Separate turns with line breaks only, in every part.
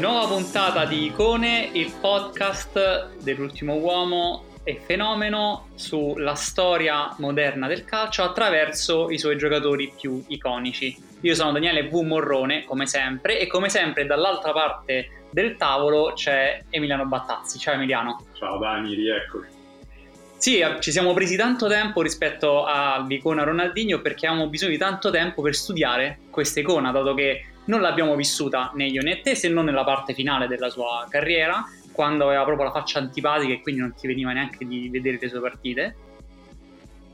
Nuova puntata di Icone, il podcast dell'ultimo uomo e fenomeno sulla storia moderna del calcio attraverso i suoi giocatori più iconici. Io sono Daniele V. Morrone, come sempre, e come sempre dall'altra parte del tavolo c'è Emiliano Battazzi. Ciao Emiliano.
Ciao Dani, rieccoci.
Sì, ci siamo presi tanto tempo rispetto all'icona Ronaldinho perché avevamo bisogno di tanto tempo per studiare questa icona, dato che non l'abbiamo vissuta né io né te, se non nella parte finale della sua carriera, quando aveva proprio la faccia antipatica e quindi non ti veniva neanche di vedere le sue partite.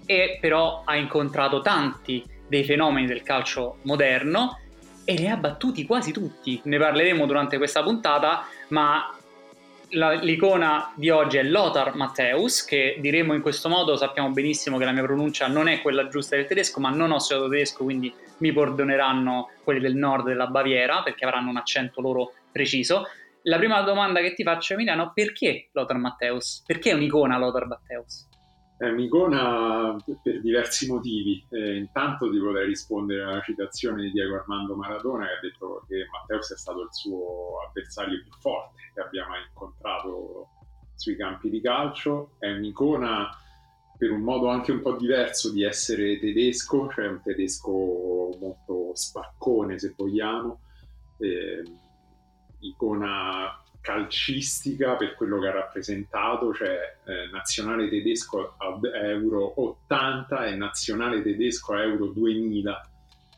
E però ha incontrato tanti dei fenomeni del calcio moderno e li ha battuti quasi tutti. Ne parleremo durante questa puntata, ma la, l'icona di oggi è Lothar Matthäus, che diremo in questo modo, sappiamo benissimo che la mia pronuncia non è quella giusta del tedesco, ma non ho studiato tedesco, quindi mi perdoneranno quelli del nord della Baviera, perché avranno un accento loro preciso. La prima domanda che ti faccio, Emiliano, perché Lothar Matthäus? Perché è un'icona Lothar Matthäus?
È un'icona per diversi motivi. Eh, intanto ti vorrei rispondere alla citazione di Diego Armando Maradona che ha detto che Matteus è stato il suo avversario più forte che abbia mai incontrato sui campi di calcio. È un'icona per un modo anche un po' diverso di essere tedesco, cioè un tedesco molto spaccone se vogliamo, eh, icona calcistica per quello che ha rappresentato, cioè eh, nazionale tedesco a Euro 80 e nazionale tedesco a Euro 2000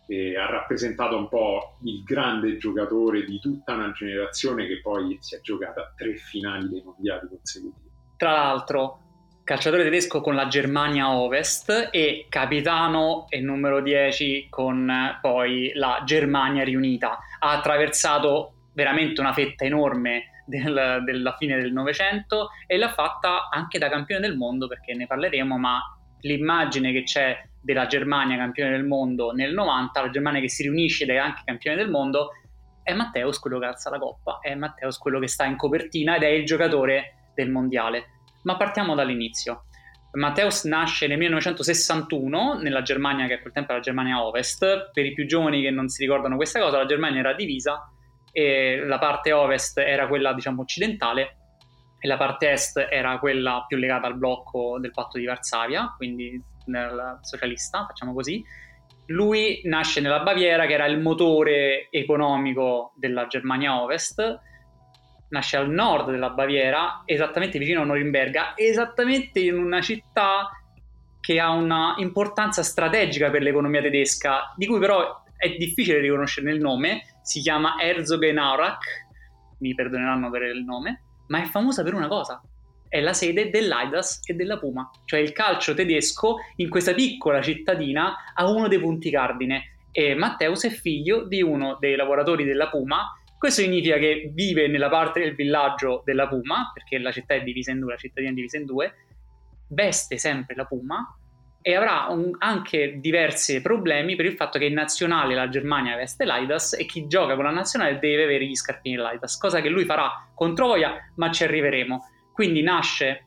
e ha rappresentato un po' il grande giocatore di tutta una generazione che poi si è giocata tre finali dei mondiali consecutivi.
Tra l'altro, calciatore tedesco con la Germania Ovest e capitano e numero 10 con poi la Germania riunita. Ha attraversato veramente una fetta enorme del, della fine del Novecento e l'ha fatta anche da campione del mondo perché ne parleremo, ma l'immagine che c'è della Germania campione del mondo nel 90, la Germania che si riunisce ed è anche campione del mondo, è Matteus quello che alza la coppa, è Matteus quello che sta in copertina ed è il giocatore del mondiale. Ma partiamo dall'inizio. Matteus nasce nel 1961 nella Germania, che a quel tempo era la Germania Ovest. Per i più giovani che non si ricordano questa cosa, la Germania era divisa e la parte ovest era quella diciamo occidentale e la parte est era quella più legata al blocco del patto di Varsavia, quindi socialista, facciamo così. Lui nasce nella Baviera, che era il motore economico della Germania Ovest, nasce al nord della Baviera, esattamente vicino a Norimberga, esattamente in una città che ha una importanza strategica per l'economia tedesca, di cui però è difficile riconoscere il nome, si chiama Herzogenaurach, mi perdoneranno per il nome, ma è famosa per una cosa, è la sede dell'Aidas e della Puma, cioè il calcio tedesco in questa piccola cittadina ha uno dei punti cardine. E Matteus è figlio di uno dei lavoratori della Puma, questo significa che vive nella parte del villaggio della Puma, perché la città è divisa in due, la cittadina è divisa in due, veste sempre la Puma e avrà un, anche diversi problemi per il fatto che in nazionale la Germania veste l'Aidas e chi gioca con la nazionale deve avere gli scarpini dell'Aidas, cosa che lui farà con Troia, ma ci arriveremo. Quindi nasce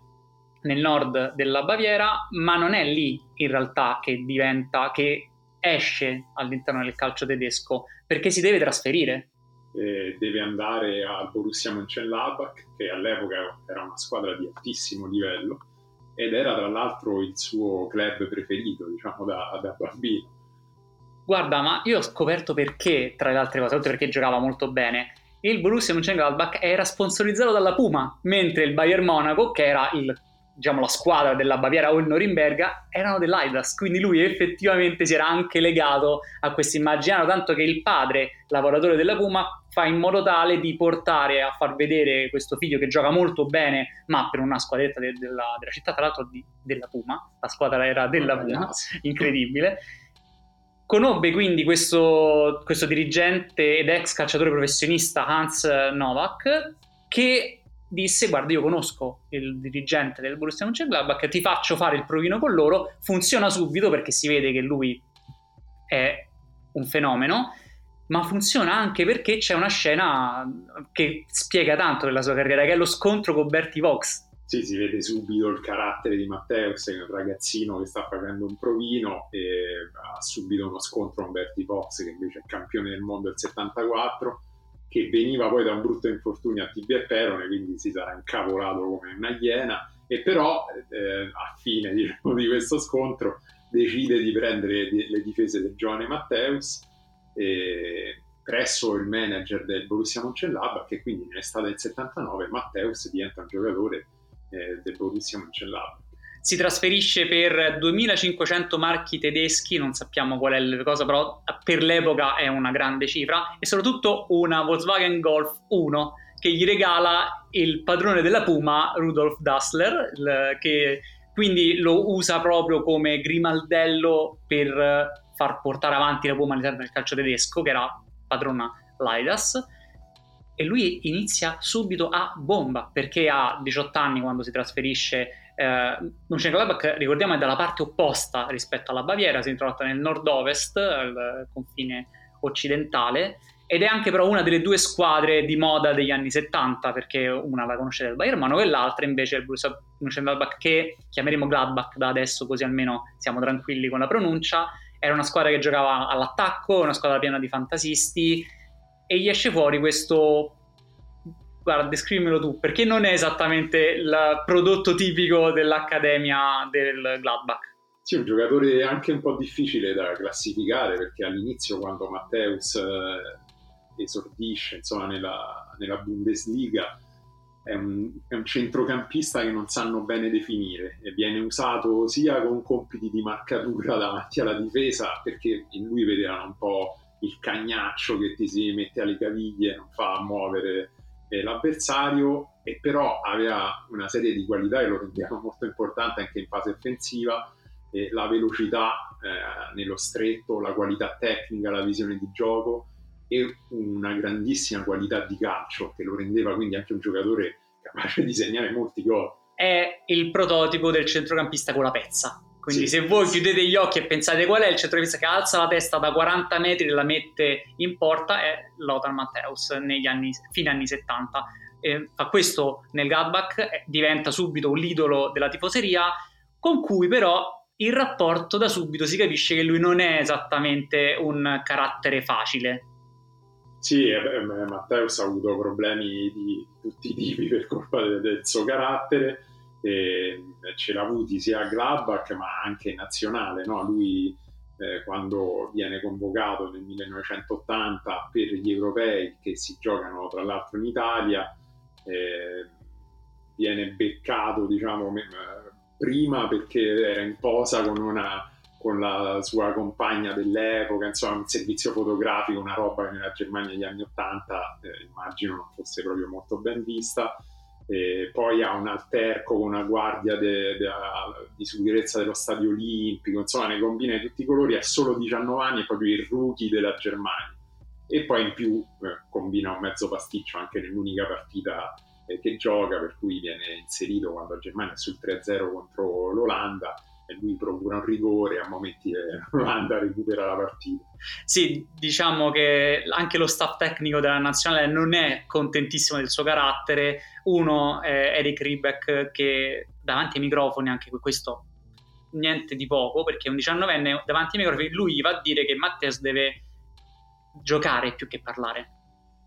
nel nord della Baviera, ma non è lì in realtà che diventa, che esce all'interno del calcio tedesco perché si deve trasferire.
Eh, deve andare al Borussia Mönchengladbach, che all'epoca era una squadra di altissimo livello ed era tra l'altro il suo club preferito, diciamo, da, da bambino.
Guarda, ma io ho scoperto perché, tra le altre cose, oltre perché giocava molto bene, il Borussia Mönchengladbach era sponsorizzato dalla Puma, mentre il Bayern Monaco, che era il diciamo, la squadra della Baviera o il Norimberga erano dell'Aidas, quindi lui effettivamente si era anche legato a questo immaginario, tanto che il padre, lavoratore della Puma, fa in modo tale di portare a far vedere questo figlio che gioca molto bene, ma per una squadretta de- della, della, città, tra l'altro di, della Puma, la squadra era della Puma, incredibile. Conobbe quindi questo, questo dirigente ed ex calciatore professionista Hans Novak, che disse guarda io conosco il dirigente del Borussia Mönchengladbach ti faccio fare il provino con loro funziona subito perché si vede che lui è un fenomeno ma funziona anche perché c'è una scena che spiega tanto della sua carriera che è lo scontro con Bertie Vox.
Sì, si vede subito il carattere di Matteus, che è un ragazzino che sta facendo un provino e ha subito uno scontro con Bertie Fox, che invece è campione del mondo del 74 che veniva poi da un brutto infortunio a tibia e perone, quindi si sarà incavolato come una iena, e però eh, a fine diciamo, di questo scontro decide di prendere le difese del giovane Matteus eh, presso il manager del Borussia Mönchengladbach che quindi nell'estate del 79 Matteus diventa un giocatore eh, del Borussia Mönchengladbach
si trasferisce per 2500 marchi tedeschi, non sappiamo qual è la cosa, però per l'epoca è una grande cifra, e soprattutto una Volkswagen Golf 1 che gli regala il padrone della Puma, Rudolf Dassler, che quindi lo usa proprio come grimaldello per far portare avanti la Puma all'interno del calcio tedesco, che era padrona Laidas e lui inizia subito a bomba perché ha 18 anni quando si trasferisce eh, Mönchengladbach, ricordiamo, è dalla parte opposta rispetto alla Baviera, si è introdotto nel nord-ovest, al confine occidentale, ed è anche però una delle due squadre di moda degli anni 70, perché una la conosce del Bayern Monaco e l'altra invece è il Borussia Mönchengladbach, che chiameremo Gladbach da adesso, così almeno siamo tranquilli con la pronuncia. Era una squadra che giocava all'attacco, una squadra piena di fantasisti, e gli esce fuori questo guarda, descrivimelo tu, perché non è esattamente il prodotto tipico dell'Accademia del Gladbach.
Sì, un giocatore anche un po' difficile da classificare perché all'inizio quando Matteus eh, esordisce insomma, nella, nella Bundesliga è un, è un, centrocampista che non sanno bene definire e viene usato sia con compiti di marcatura davanti alla difesa perché in lui vedevano un po' il cagnaccio che ti si mette alle caviglie, non fa muovere eh, l'avversario e però aveva una serie di qualità che lo rendevano molto importante anche in fase offensiva, eh, la velocità eh, nello stretto, la qualità tecnica, la visione di gioco e una grandissima qualità di calcio che lo rendeva quindi anche un giocatore capace di segnare molti gol.
È il prototipo del centrocampista con la pezza quindi sì. se voi chiudete gli occhi e pensate qual è il centrocampista che alza la testa da 40 metri e la mette in porta è Lothar Matthäus negli anni, fine anni 70. E fa questo nel Gladbach, diventa subito un idolo della tifoseria, con cui però il rapporto da subito si capisce che lui non è esattamente un carattere facile.
Sì, eh, Matteus ha avuto problemi di tutti i tipi per colpa del, del suo carattere e ce l'ha avuti sia a Gladbach ma anche in nazionale. No? Lui eh, quando viene convocato nel 1980 per gli europei che si giocano tra l'altro in Italia, eh, viene beccato diciamo, prima perché era in posa con, una, con la sua compagna dell'epoca, insomma un servizio fotografico, una roba che nella Germania degli anni 80 eh, immagino non fosse proprio molto ben vista e poi ha un alterco con una guardia de, de, di sicurezza dello stadio olimpico, insomma ne combina di tutti i colori, ha solo 19 anni, è proprio il rookie della Germania. E poi in più eh, combina un mezzo pasticcio anche nell'unica partita eh, che gioca, per cui viene inserito quando la Germania è sul 3-0 contro l'Olanda e lui procura un rigore, a momenti l'Olanda recupera la partita.
Sì, diciamo che anche lo staff tecnico della nazionale non è contentissimo del suo carattere. Uno è Eric Ribeck che davanti ai microfoni, anche questo niente di poco, perché un diciannovenne davanti ai microfoni, lui va a dire che Matteus deve giocare più che parlare,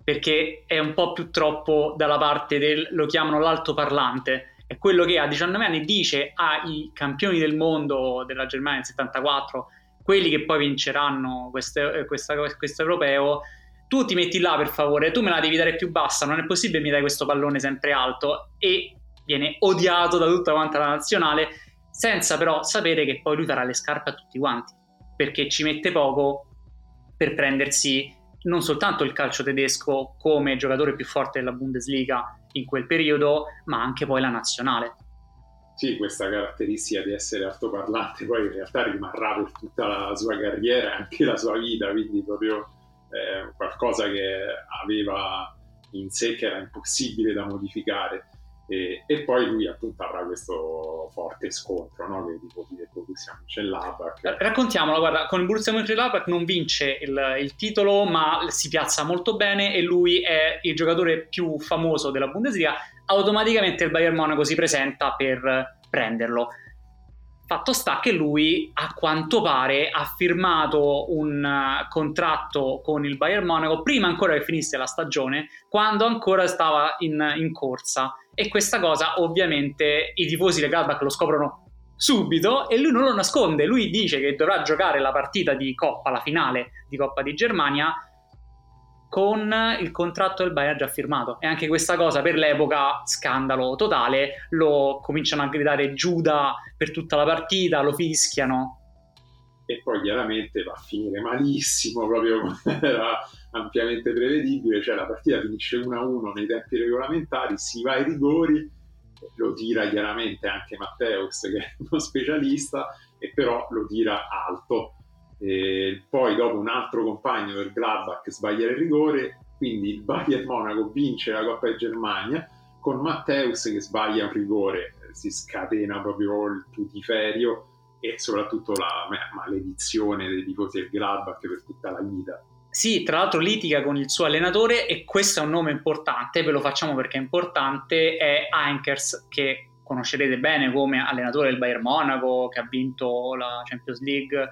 perché è un po' più troppo dalla parte del, lo chiamano l'altoparlante, è quello che a 19 anni dice ai campioni del mondo della Germania nel 74, quelli che poi vinceranno questo, questo, europeo, tu ti metti là per favore, tu me la devi dare più bassa, non è possibile mi dai questo pallone sempre alto e viene odiato da tutta quanta la nazionale senza però sapere che poi lui farà le scarpe a tutti quanti perché ci mette poco per prendersi non soltanto il calcio tedesco come giocatore più forte della Bundesliga in quel periodo, ma anche poi la nazionale.
Sì, questa caratteristica di essere altoparlante poi in realtà rimarrà per tutta la sua carriera e anche la sua vita, quindi proprio eh, qualcosa che aveva in sé che era impossibile da modificare. E, e, poi lui appunto avrà questo forte scontro no? che i tifosi del Borussia Mönchengladbach
raccontiamolo guarda con il Borussia Mönchengladbach non vince il, il, titolo ma si piazza molto bene e lui è il giocatore più famoso della Bundesliga automaticamente il Bayern Monaco si presenta per prenderlo Fatto sta che lui, a quanto pare, ha firmato un uh, contratto con il Bayern Monaco prima ancora che finisse la stagione, quando ancora stava in, in corsa. E questa cosa, ovviamente, i tifosi del Gladbach lo scoprono subito e lui non lo nasconde. Lui dice che dovrà giocare la partita di Coppa, la finale di Coppa di Germania, con il contratto del Bayern già firmato. E anche questa cosa per l'epoca, scandalo totale, lo cominciano a gridare Giuda per tutta la partita, lo fischiano.
E poi chiaramente va a finire malissimo, proprio come era ampiamente prevedibile, cioè la partita finisce 1-1 nei tempi regolamentari, si va ai rigori, lo tira chiaramente anche Matteus che è uno specialista, e però lo tira alto e poi dopo un altro compagno del Gladbach sbaglia il rigore, quindi il Bayern Monaco vince la Coppa di Germania con Matteus che sbaglia un rigore, si scatena proprio il putiferio e soprattutto la maledizione dei tifosi del Gladbach per tutta la vita.
Sì, tra l'altro litiga con il suo allenatore e questo è un nome importante, ve lo facciamo perché è importante, è Heinkers che conoscerete bene come allenatore del Bayern Monaco, che ha vinto la Champions League.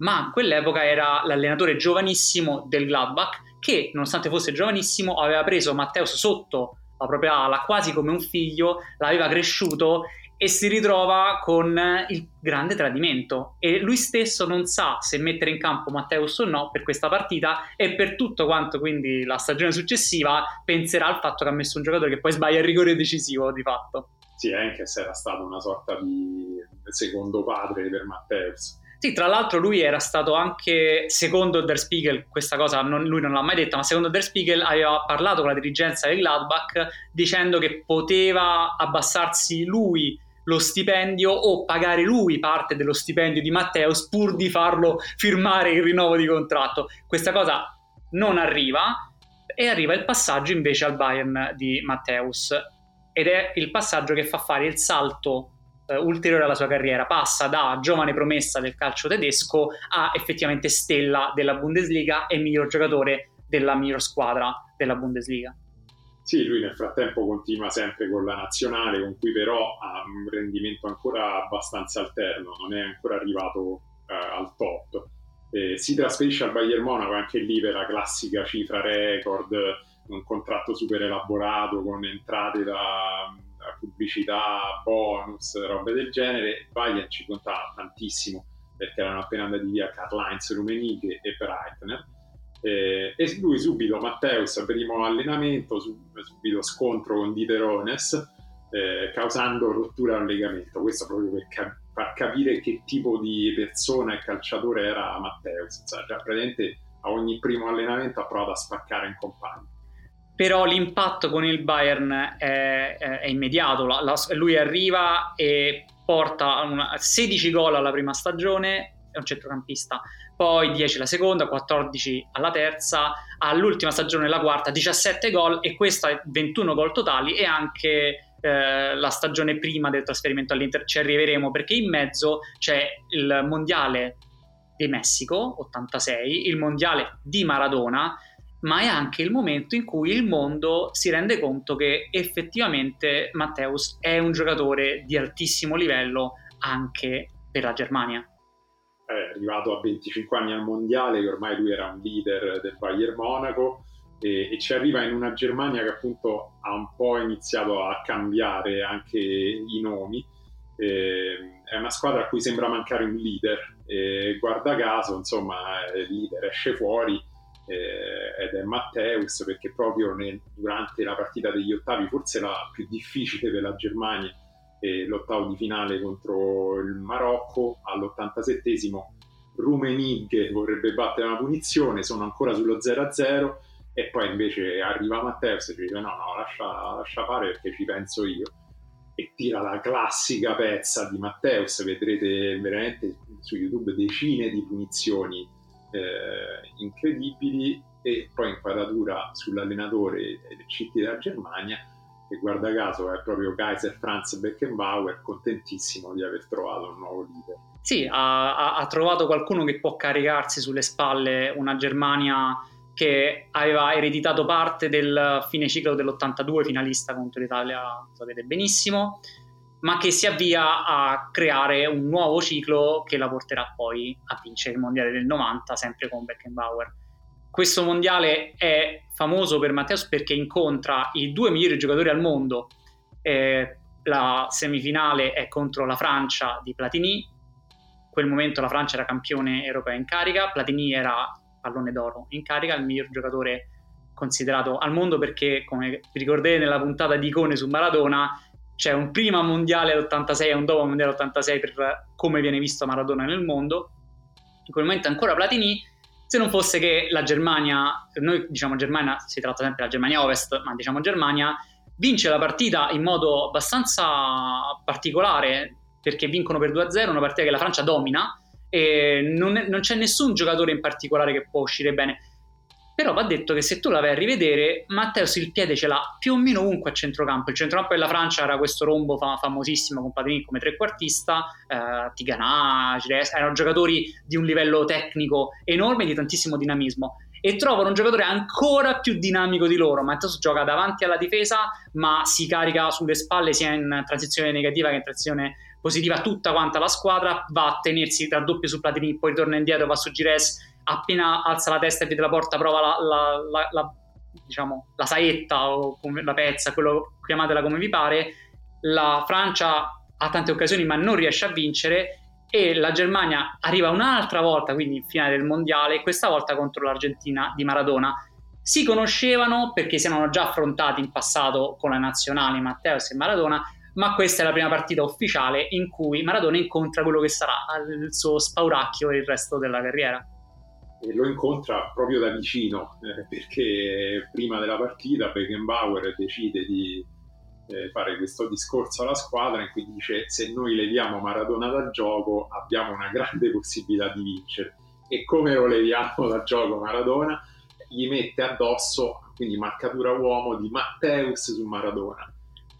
Ma a quell'epoca era l'allenatore giovanissimo del Gladbach che, nonostante fosse giovanissimo, aveva preso Matteus sotto la propria ala quasi come un figlio, l'aveva cresciuto e si ritrova con il grande tradimento e lui stesso non sa se mettere in campo Matteus o no per questa partita e per tutto quanto quindi la stagione successiva penserà al fatto che ha messo un giocatore che poi sbaglia il rigore decisivo di fatto.
Sì, Henkes era stato una sorta di secondo padre per Matteus
sì, tra l'altro lui era stato anche, secondo Der Spiegel, questa cosa non, lui non l'ha mai detta, ma secondo Der Spiegel aveva parlato con la dirigenza del Gladbach dicendo che poteva abbassarsi lui lo stipendio o pagare lui parte dello stipendio di Matteus pur di farlo firmare il rinnovo di contratto. Questa cosa non arriva e arriva il passaggio invece al Bayern di Matteus ed è il passaggio che fa fare il salto eh, ulteriore alla sua carriera, passa da giovane promessa del calcio tedesco a effettivamente stella della Bundesliga e miglior giocatore della miglior squadra della Bundesliga.
Sì, lui nel frattempo continua sempre con la nazionale, con cui però ha un rendimento ancora abbastanza alterno, non è ancora arrivato eh, al top. Eh, si trasferisce al Bayern Monaco, anche lì per la classica cifra record, un contratto super elaborato con entrate da pubblicità, bonus, robe del genere, Bayern ci contava tantissimo perché erano appena andati via Karl-Heinz Rummenigge e Breitner. Eh, e lui subito, Matteus, primo allenamento, subito scontro con Dieter eh, causando rottura al legamento. Questo proprio per cap- far capire che tipo di persona e calciatore era Matteus. Cioè, praticamente a ogni primo allenamento ha provato a spaccare in compagno
però l'impatto con il Bayern è, è, è immediato. La, la, lui arriva e porta una, 16 gol alla prima stagione, è un centrocampista, poi 10 la seconda, 14 alla terza, all'ultima stagione la quarta 17 gol e questa 21 gol totali e anche eh, la stagione prima del trasferimento all'Inter, ci arriveremo perché in mezzo c'è il mondiale di Messico 86, il mondiale di Maradona ma è anche il momento in cui il mondo si rende conto che effettivamente Matteus è un giocatore di altissimo livello anche per la Germania.
È arrivato a 25 anni al mondiale, che ormai lui era un leader del Bayern Monaco e, e, ci arriva in una Germania che appunto ha un po' iniziato a cambiare anche i nomi. Eh, è una squadra a cui sembra mancare un leader e guarda caso insomma il leader esce fuori eh, ed è Matteus perché proprio nel, durante la partita degli ottavi forse la più difficile della Germania eh, l'ottavo di finale contro il Marocco all'87esimo Rumenig vorrebbe battere una punizione sono ancora sullo 0-0 e poi invece arriva Matteus e ci dice no no lascia, lascia fare perché ci penso io. E tira la classica pezza di Matteus vedrete veramente su YouTube decine di punizioni eh, incredibili. E poi inquadratura sull'allenatore del CT della Germania che guarda caso è proprio Kaiser Franz Beckenbauer contentissimo di aver trovato un nuovo leader
sì, ha, ha trovato qualcuno che può caricarsi sulle spalle una Germania che aveva ereditato parte del fine ciclo dell'82 finalista contro l'Italia, sapete benissimo, ma che si avvia a creare un nuovo ciclo che la porterà poi a vincere il mondiale del 90, sempre con Beckenbauer. Questo mondiale è famoso per Matteus perché incontra i due migliori giocatori al mondo. Eh, la semifinale è contro la Francia di Platini. In quel momento la Francia era campione europeo in carica, Platini era pallone d'oro in carica, il miglior giocatore considerato al mondo perché, come vi ricordate nella puntata di icone su Maradona, c'è un prima mondiale all'86 e un dopo mondiale all'86 per come viene visto Maradona nel mondo. In quel momento ancora Platini, se non fosse che la Germania, noi diciamo Germania, si tratta sempre della Germania Ovest, ma diciamo Germania, vince la partita in modo abbastanza particolare perché vincono per 2-0, una partita che la Francia domina e non, è, non c'è nessun giocatore in particolare che può uscire bene. Però va detto che se tu la vai a rivedere, Matteus il piede ce l'ha più o meno ovunque a centrocampo. Il centrocampo della Francia era questo rombo fam- famosissimo con Patrini come trequartista, eh, Tigana, Gires, erano giocatori di un livello tecnico enorme di tantissimo dinamismo. E trovano un giocatore ancora più dinamico di loro. Matteus gioca davanti alla difesa, ma si carica sulle spalle sia in transizione negativa che in transizione positiva tutta quanta la squadra, va a tenersi raddoppio su Platini, poi ritorna indietro, va su Gires, appena alza la testa e vede la porta, prova la, la, la, la diciamo, saetta o la pezza, quello chiamatela come vi pare, la Francia ha tante occasioni ma non riesce a vincere e la Germania arriva un'altra volta, quindi in finale del mondiale, questa volta contro l'Argentina di Maradona. Si conoscevano perché si erano già affrontati in passato con la nazionale Matteus e Maradona, ma questa è la prima partita ufficiale in cui Maradona incontra quello che sarà il suo spauracchio e il resto della carriera.
Lo incontra proprio da vicino, eh, perché prima della partita Beckenbauer decide di eh, fare questo discorso alla squadra in cui dice se noi leviamo Maradona dal gioco abbiamo una grande possibilità di vincere. E come lo leviamo dal gioco Maradona? Gli mette addosso, quindi marcatura uomo di Matteus su Maradona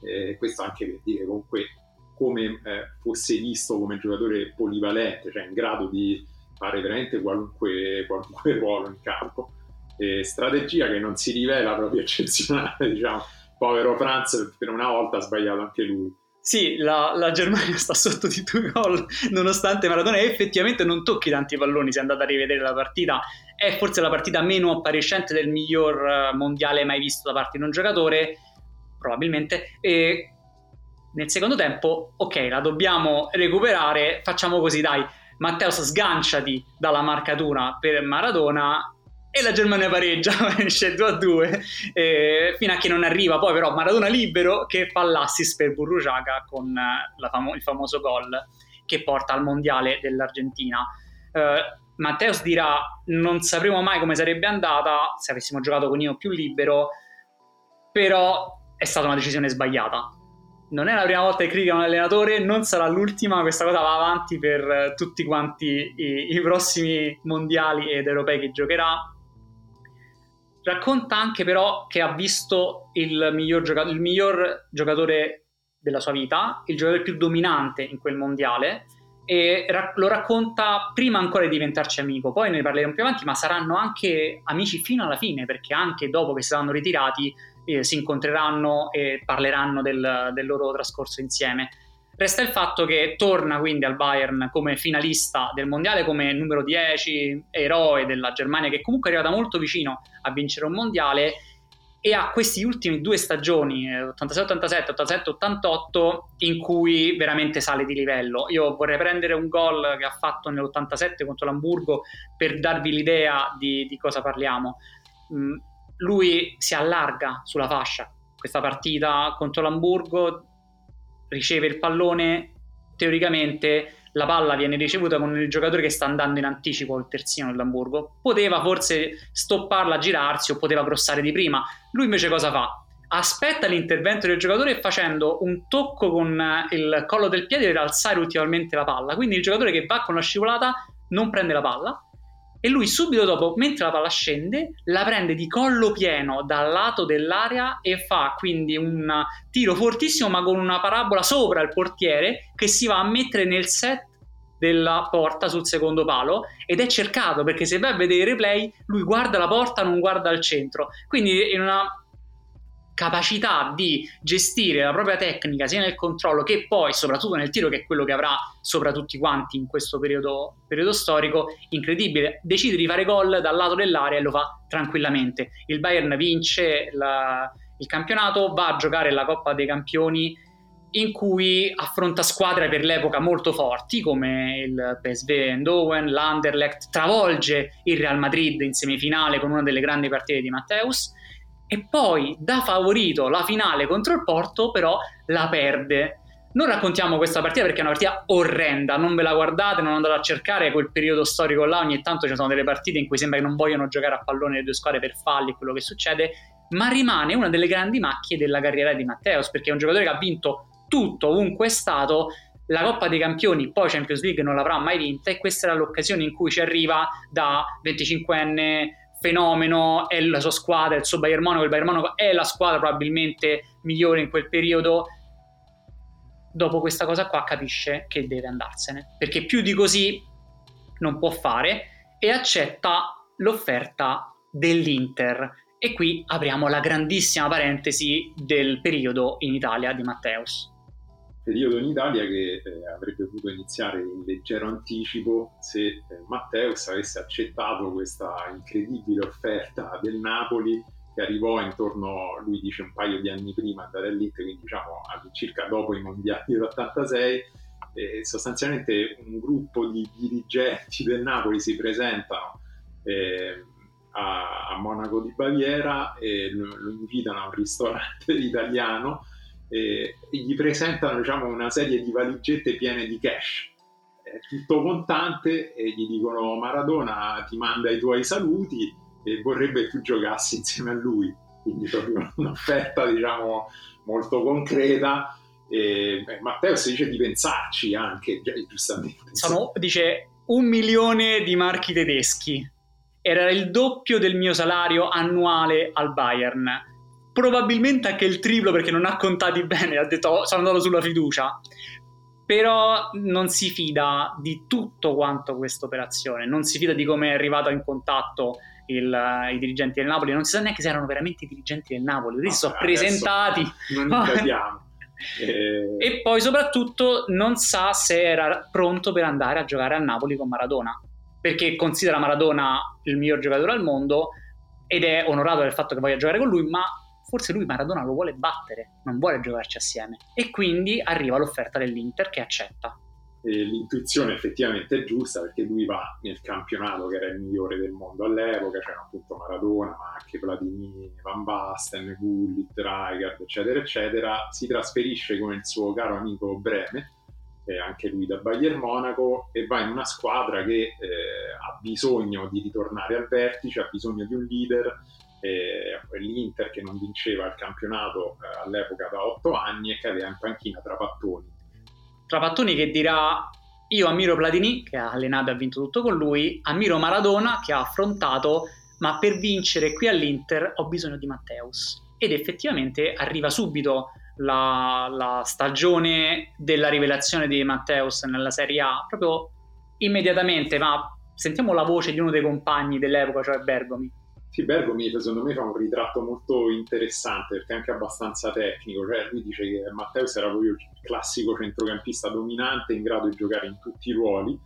eh, questo anche per dire comunque come eh, fosse visto come giocatore polivalente, cioè in grado di fare veramente qualunque, qualunque ruolo in campo. Eh, strategia che non si rivela proprio eccezionale, diciamo. Povero Franz per una volta ha sbagliato anche lui.
Sì, la, la, Germania sta sotto di due gol nonostante Maradona effettivamente non tocchi tanti palloni, se andate a rivedere la partita, è forse la partita meno appariscente del miglior eh, mondiale mai visto da parte di un giocatore, probabilmente. E nel secondo tempo, ok, la dobbiamo recuperare, facciamo così, dai, Matteus sganciati dalla marcatura per Maradona e la Germania pareggia, esce 2 a 2 eh, fino a che non arriva poi però Maradona libero che fa l'assist per Burruciaga con famo- il famoso gol che porta al mondiale dell'Argentina. Eh, Matteus dirà non sapremo mai come sarebbe andata se avessimo giocato con io più libero, però è stata una decisione sbagliata. Non è la prima volta che critica un allenatore, non sarà l'ultima, questa cosa va avanti per tutti quanti i, i prossimi mondiali ed europei che giocherà. Racconta anche però che ha visto il miglior, gioca- il miglior giocatore della sua vita, il giocatore più dominante in quel mondiale, e ra- lo racconta prima ancora di diventarci amico, poi ne parleremo più avanti, ma saranno anche amici fino alla fine, perché anche dopo che saranno ritirati eh, si incontreranno e parleranno del, del, loro trascorso insieme. Resta il fatto che torna quindi al Bayern come finalista del mondiale, come numero 10, eroe della Germania, che comunque è arrivata molto vicino a vincere un mondiale e ha questi ultimi due stagioni, 86-87, 87-88, in cui veramente sale di livello. Io vorrei prendere un gol che ha fatto nell'87 contro l'Hamburgo per darvi l'idea di, di cosa parliamo. Lui si allarga sulla fascia questa partita contro l'Hamburgo, riceve il pallone, teoricamente la palla viene ricevuta con il giocatore che sta andando in anticipo il terzino dell'Hamburgo. Poteva forse stopparla, girarsi o poteva crossare di prima. Lui invece cosa fa? Aspetta l'intervento del giocatore facendo un tocco con il collo del piede per alzare ultimamente la palla. Quindi il giocatore che va con la scivolata non prende la palla e lui subito dopo, mentre la palla scende, la prende di collo pieno dal lato dell'area e fa quindi un tiro fortissimo ma con una parabola sopra il portiere che si va a mettere nel set della porta sul secondo palo ed è cercato perché se vai a vedere i replay lui guarda la porta non guarda al centro. Quindi in una capacità di gestire la propria tecnica sia nel controllo che poi soprattutto nel tiro che è quello che avrà sopra tutti quanti in questo periodo, periodo storico incredibile. Decide di fare gol dal lato dell'area e lo fa tranquillamente. Il Bayern vince la, il campionato va a giocare la Coppa dei Campioni in cui affronta squadre per l'epoca molto forti come il PSV Eindhoven, l'Anderlecht, travolge il Real Madrid in semifinale con una delle grandi partite di Matteus e poi da favorito la finale contro il Porto però la perde. Non raccontiamo questa partita perché è una partita orrenda, non ve la guardate, non andate a cercare quel periodo storico là, ogni tanto ci sono delle partite in cui sembra che non vogliono giocare a pallone le due squadre per falli quello che succede, ma rimane una delle grandi macchie della carriera di Matteus perché è un giocatore che ha vinto tutto ovunque è stato, la Coppa dei Campioni, poi Champions League non l'avrà mai vinta e questa era l'occasione in cui ci arriva da 25enne fenomeno, è la sua squadra, il suo Bayern Monaco, il Bayern Monaco è la squadra probabilmente migliore in quel periodo. Dopo questa cosa qua capisce che deve andarsene, perché più di così non può fare e accetta l'offerta dell'Inter. E qui apriamo la grandissima parentesi del periodo in Italia di Matteus
periodo in Italia che eh, avrebbe potuto iniziare in leggero anticipo se eh, Matteus avesse accettato questa incredibile offerta del Napoli che arrivò intorno, lui dice un paio di anni prima andare all'Inter, quindi diciamo circa dopo i mondiali dell'86, e sostanzialmente un gruppo di dirigenti del Napoli si presentano eh, a, a, Monaco di Baviera e lo, lo invitano a un ristorante italiano e, gli presentano diciamo, una serie di valigette piene di cash, tutto contante e gli dicono Maradona ti manda i tuoi saluti e vorrebbe che tu giocassi insieme a lui, quindi proprio un'offerta diciamo molto concreta. E, beh, Matteo si dice di pensarci anche, giustamente.
Sono, dice, un milione di marchi tedeschi. Era il doppio del mio salario annuale al Bayern probabilmente anche il triplo perché non ha contati bene, ha detto oh, sono andato sulla fiducia. Però non si fida di tutto quanto questa operazione, non si fida di come è arrivato in contatto il, i dirigenti del Napoli, non si sa neanche se erano veramente i dirigenti del Napoli, questi sono presentati.
Non capiamo.
e... e poi soprattutto non sa se era pronto per andare a giocare a Napoli con Maradona, perché considera Maradona il miglior giocatore al mondo ed è onorato del fatto che voglia giocare con lui, ma forse lui Maradona lo vuole battere, non vuole giocarci assieme. E quindi arriva l'offerta dell'Inter che accetta.
E l'intuizione effettivamente è giusta perché lui va nel campionato che era il migliore del mondo all'epoca, c'era appunto Maradona, ma anche Platini, Van Basten, Gullit, Rijkaard, eccetera, eccetera. Si trasferisce con il suo caro amico Breme, anche lui da Bayern Monaco, e va in una squadra che eh, ha bisogno di ritornare al vertice, ha bisogno di un leader, eh, l'Inter che non vinceva il campionato eh, all'epoca da otto anni e che aveva in panchina Trapattoni.
Trapattoni che dirà io ammiro Platini che ha allenato e ha vinto tutto con lui, ammiro Maradona che ha affrontato ma per vincere qui all'Inter ho bisogno di Matteus ed effettivamente arriva subito la, la stagione della rivelazione di Matteus nella Serie A. Proprio immediatamente ma sentiamo la voce di uno dei compagni dell'epoca cioè Bergomi
Bergomi secondo me fa un ritratto molto interessante perché è anche abbastanza tecnico, cioè lui dice che Matteus era proprio il classico centrocampista dominante in grado di giocare in tutti i ruoli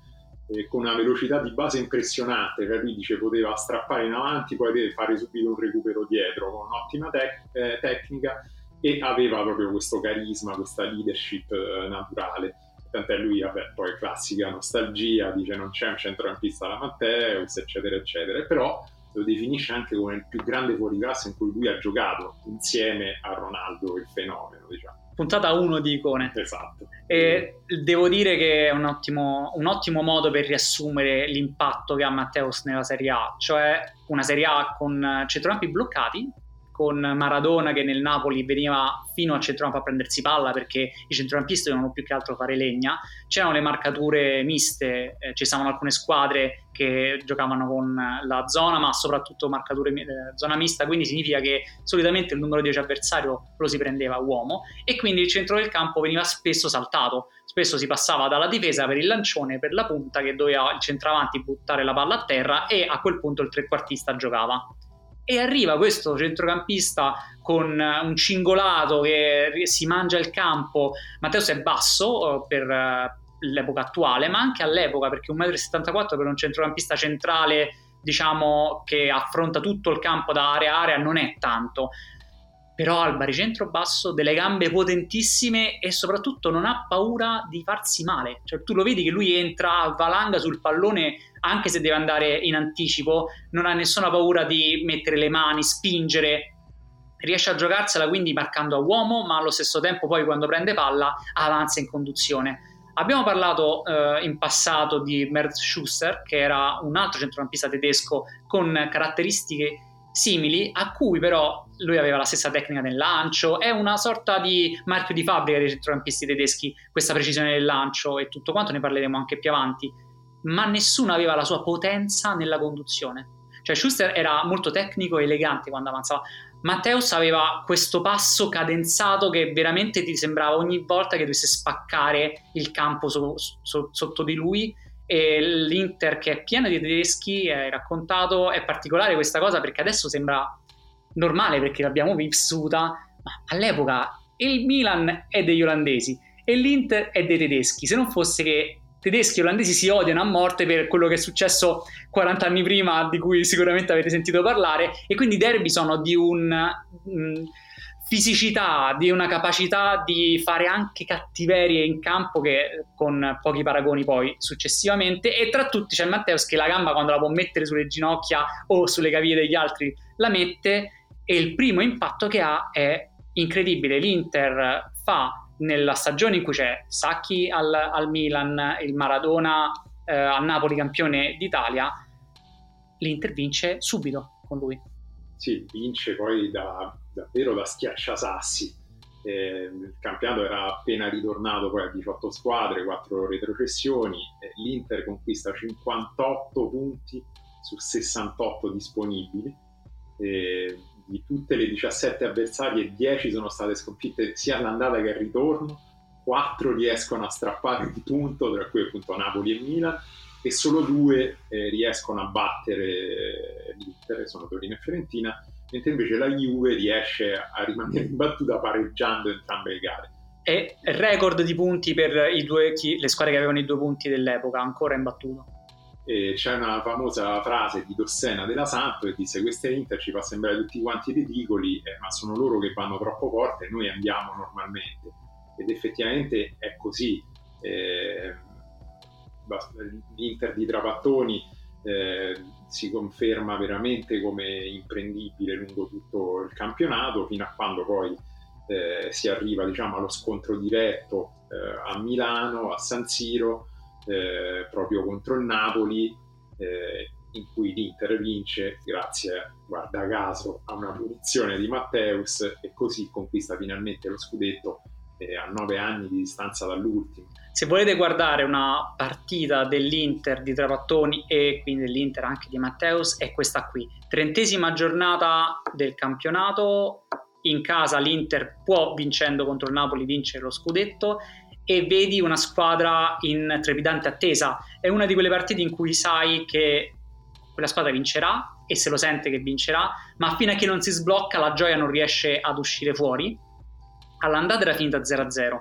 eh, con una velocità di base impressionante, cioè lui dice poteva strappare in avanti, poi fare subito un recupero dietro con un'ottima tec- eh, tecnica e aveva proprio questo carisma, questa leadership eh, naturale. Tant'è lui, vabbè, poi classica nostalgia, dice non c'è un centrocampista alla Matteus, eccetera, eccetera, però lo definisce anche come il più grande fuoriclasse in cui lui ha giocato insieme a Ronaldo, il fenomeno, diciamo
puntata 1 di icone.
Esatto.
E devo dire che è un ottimo, un ottimo, modo per riassumere l'impatto che ha Matteus nella Serie A, cioè una Serie A con centrocampi bloccati, con Maradona che nel Napoli veniva fino al centrocampo a prendersi palla perché i centrocampisti dovevano più che altro fare legna. C'erano le marcature miste, eh, ci stavano alcune squadre che giocavano con la zona, ma soprattutto marcature eh, zona mista, quindi significa che solitamente il numero 10 avversario lo si prendeva uomo e quindi il centro del campo veniva spesso saltato. Spesso si passava dalla difesa per il lancione, per la punta che doveva il centravanti buttare la palla a terra e a quel punto il trequartista giocava e arriva questo centrocampista con un cingolato che si mangia il campo. Matteus è basso eh, per eh, l'epoca attuale, ma anche all'epoca, perché 1,74 m per un centrocampista centrale, diciamo, che affronta tutto il campo da area a area, non è tanto però ha il baricentro basso, delle gambe potentissime e soprattutto non ha paura di farsi male. Cioè, tu lo vedi che lui entra a valanga sul pallone anche se deve andare in anticipo, non ha nessuna paura di mettere le mani, spingere, riesce a giocarsela quindi marcando a uomo, ma allo stesso tempo poi quando prende palla avanza in conduzione. Abbiamo parlato eh, in passato di Merz Schuster, che era un altro centrocampista tedesco con caratteristiche simili, a cui però lui aveva la stessa tecnica nel lancio, è una sorta di marchio di fabbrica dei centrocampisti tedeschi, questa precisione del lancio e tutto quanto, ne parleremo anche più avanti, ma nessuno aveva la sua potenza nella conduzione. Cioè Schuster era molto tecnico e elegante quando avanzava. Matteus aveva questo passo cadenzato che veramente ti sembrava ogni volta che dovesse spaccare il campo so, so, sotto di lui. E l'Inter che è pieno di tedeschi, hai raccontato, è particolare questa cosa perché adesso sembra normale perché l'abbiamo vissuta, ma all'epoca il Milan è degli olandesi e l'Inter è dei tedeschi, se non fosse che tedeschi e olandesi si odiano a morte per quello che è successo 40 anni prima, di cui sicuramente avete sentito parlare, e quindi i derby sono di un... Mh, fisicità, di una capacità di fare anche cattiverie in campo che con pochi paragoni poi successivamente. E tra tutti c'è Matteus che la gamba quando la può mettere sulle ginocchia o sulle caviglie degli altri la mette. E il primo impatto che ha è incredibile. L'Inter fa nella stagione in cui c'è Sacchi al, al Milan, il Maradona eh, al Napoli campione d'Italia, l'Inter vince subito con lui.
Sì, vince poi da davvero da schiacciasassi. Eh, il campionato era appena ritornato poi a 18 squadre, 4 retrocessioni, eh, l'Inter conquista 58 punti su 68 disponibili. Eh, di tutte le 17 avversarie, 10 sono state sconfitte sia all'andata che al ritorno, 4 riescono a strappare un punto, tra cui appunto Napoli e Milan, e solo due eh, riescono a battere l'Inter, sono Torino e Fiorentina, mentre invece la Juve riesce a rimanere imbattuta pareggiando entrambe le gare.
E record di punti per due, chi, le squadre che avevano i due punti dell'epoca, ancora imbattuto.
E c'è una famosa frase di Dossena della Santo che disse queste Inter ci fa sembrare tutti quanti ridicoli, eh, ma sono loro che vanno troppo forte e noi andiamo normalmente. Ed effettivamente è così. Eh, L'Inter di Trapattoni eh, si conferma veramente come imprendibile lungo tutto il campionato fino a quando poi eh, si arriva diciamo, allo scontro diretto eh, a Milano, a San Siro, eh, proprio contro il Napoli, eh, in cui l'Inter vince grazie, guarda caso, a una punizione di Matteus e così conquista finalmente lo scudetto eh, a nove anni di distanza dall'ultimo.
Se volete guardare una partita dell'Inter di Trapattoni e quindi dell'Inter anche di Matteus, è questa qui. Trentesima giornata del campionato, in casa l'Inter può vincendo contro il Napoli vincere lo scudetto e vedi una squadra in trepidante attesa. È una di quelle partite in cui sai che quella squadra vincerà e se lo sente che vincerà, ma fino a che non si sblocca la gioia non riesce ad uscire fuori. All'andata era finita 0-0.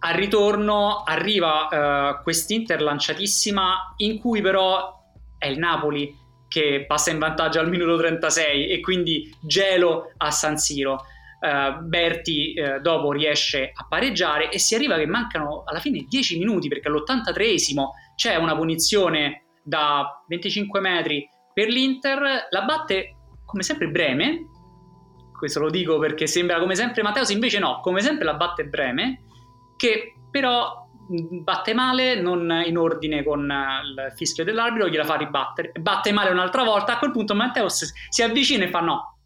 Al ritorno arriva uh, quest'Inter lanciatissima in cui però è il Napoli che passa in vantaggio al minuto 36 e quindi gelo a San Siro. Uh, Berti uh, dopo riesce a pareggiare e si arriva che mancano alla fine 10 minuti perché all'83esimo c'è una punizione da 25 metri per l'Inter, la batte come sempre Breme, questo lo dico perché sembra come sempre Matteos, invece no, come sempre la batte Breme, che però batte male, non in ordine con il fischio dell'arbitro, gliela fa ribattere, batte male un'altra volta, a quel punto Matteos si avvicina e fa no,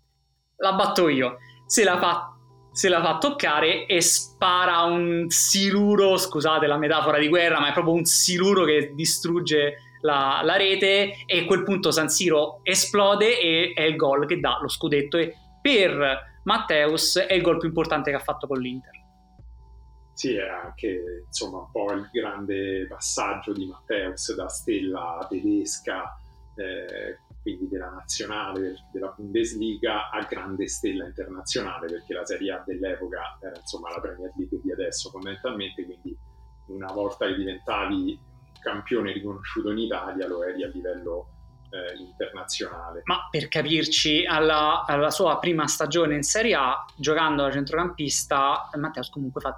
la batto io, se la fa, se la fa toccare e spara un siluro, scusate la metafora di guerra, ma è proprio un siluro che distrugge la, la rete e a quel punto San Siro esplode e è il gol che dà lo scudetto e per Matteus è il gol più importante che ha fatto con l'Inter.
Sì, è anche insomma un po' il grande passaggio di Matteus da stella tedesca, eh, quindi della nazionale, della Bundesliga, a grande stella internazionale, perché la Serie A dell'epoca era insomma la Premier League di adesso fondamentalmente, quindi una volta che diventavi campione riconosciuto in Italia lo eri a livello eh, internazionale.
Ma per capirci, alla, alla, sua prima stagione in Serie A, giocando da centrocampista, Matteus comunque fa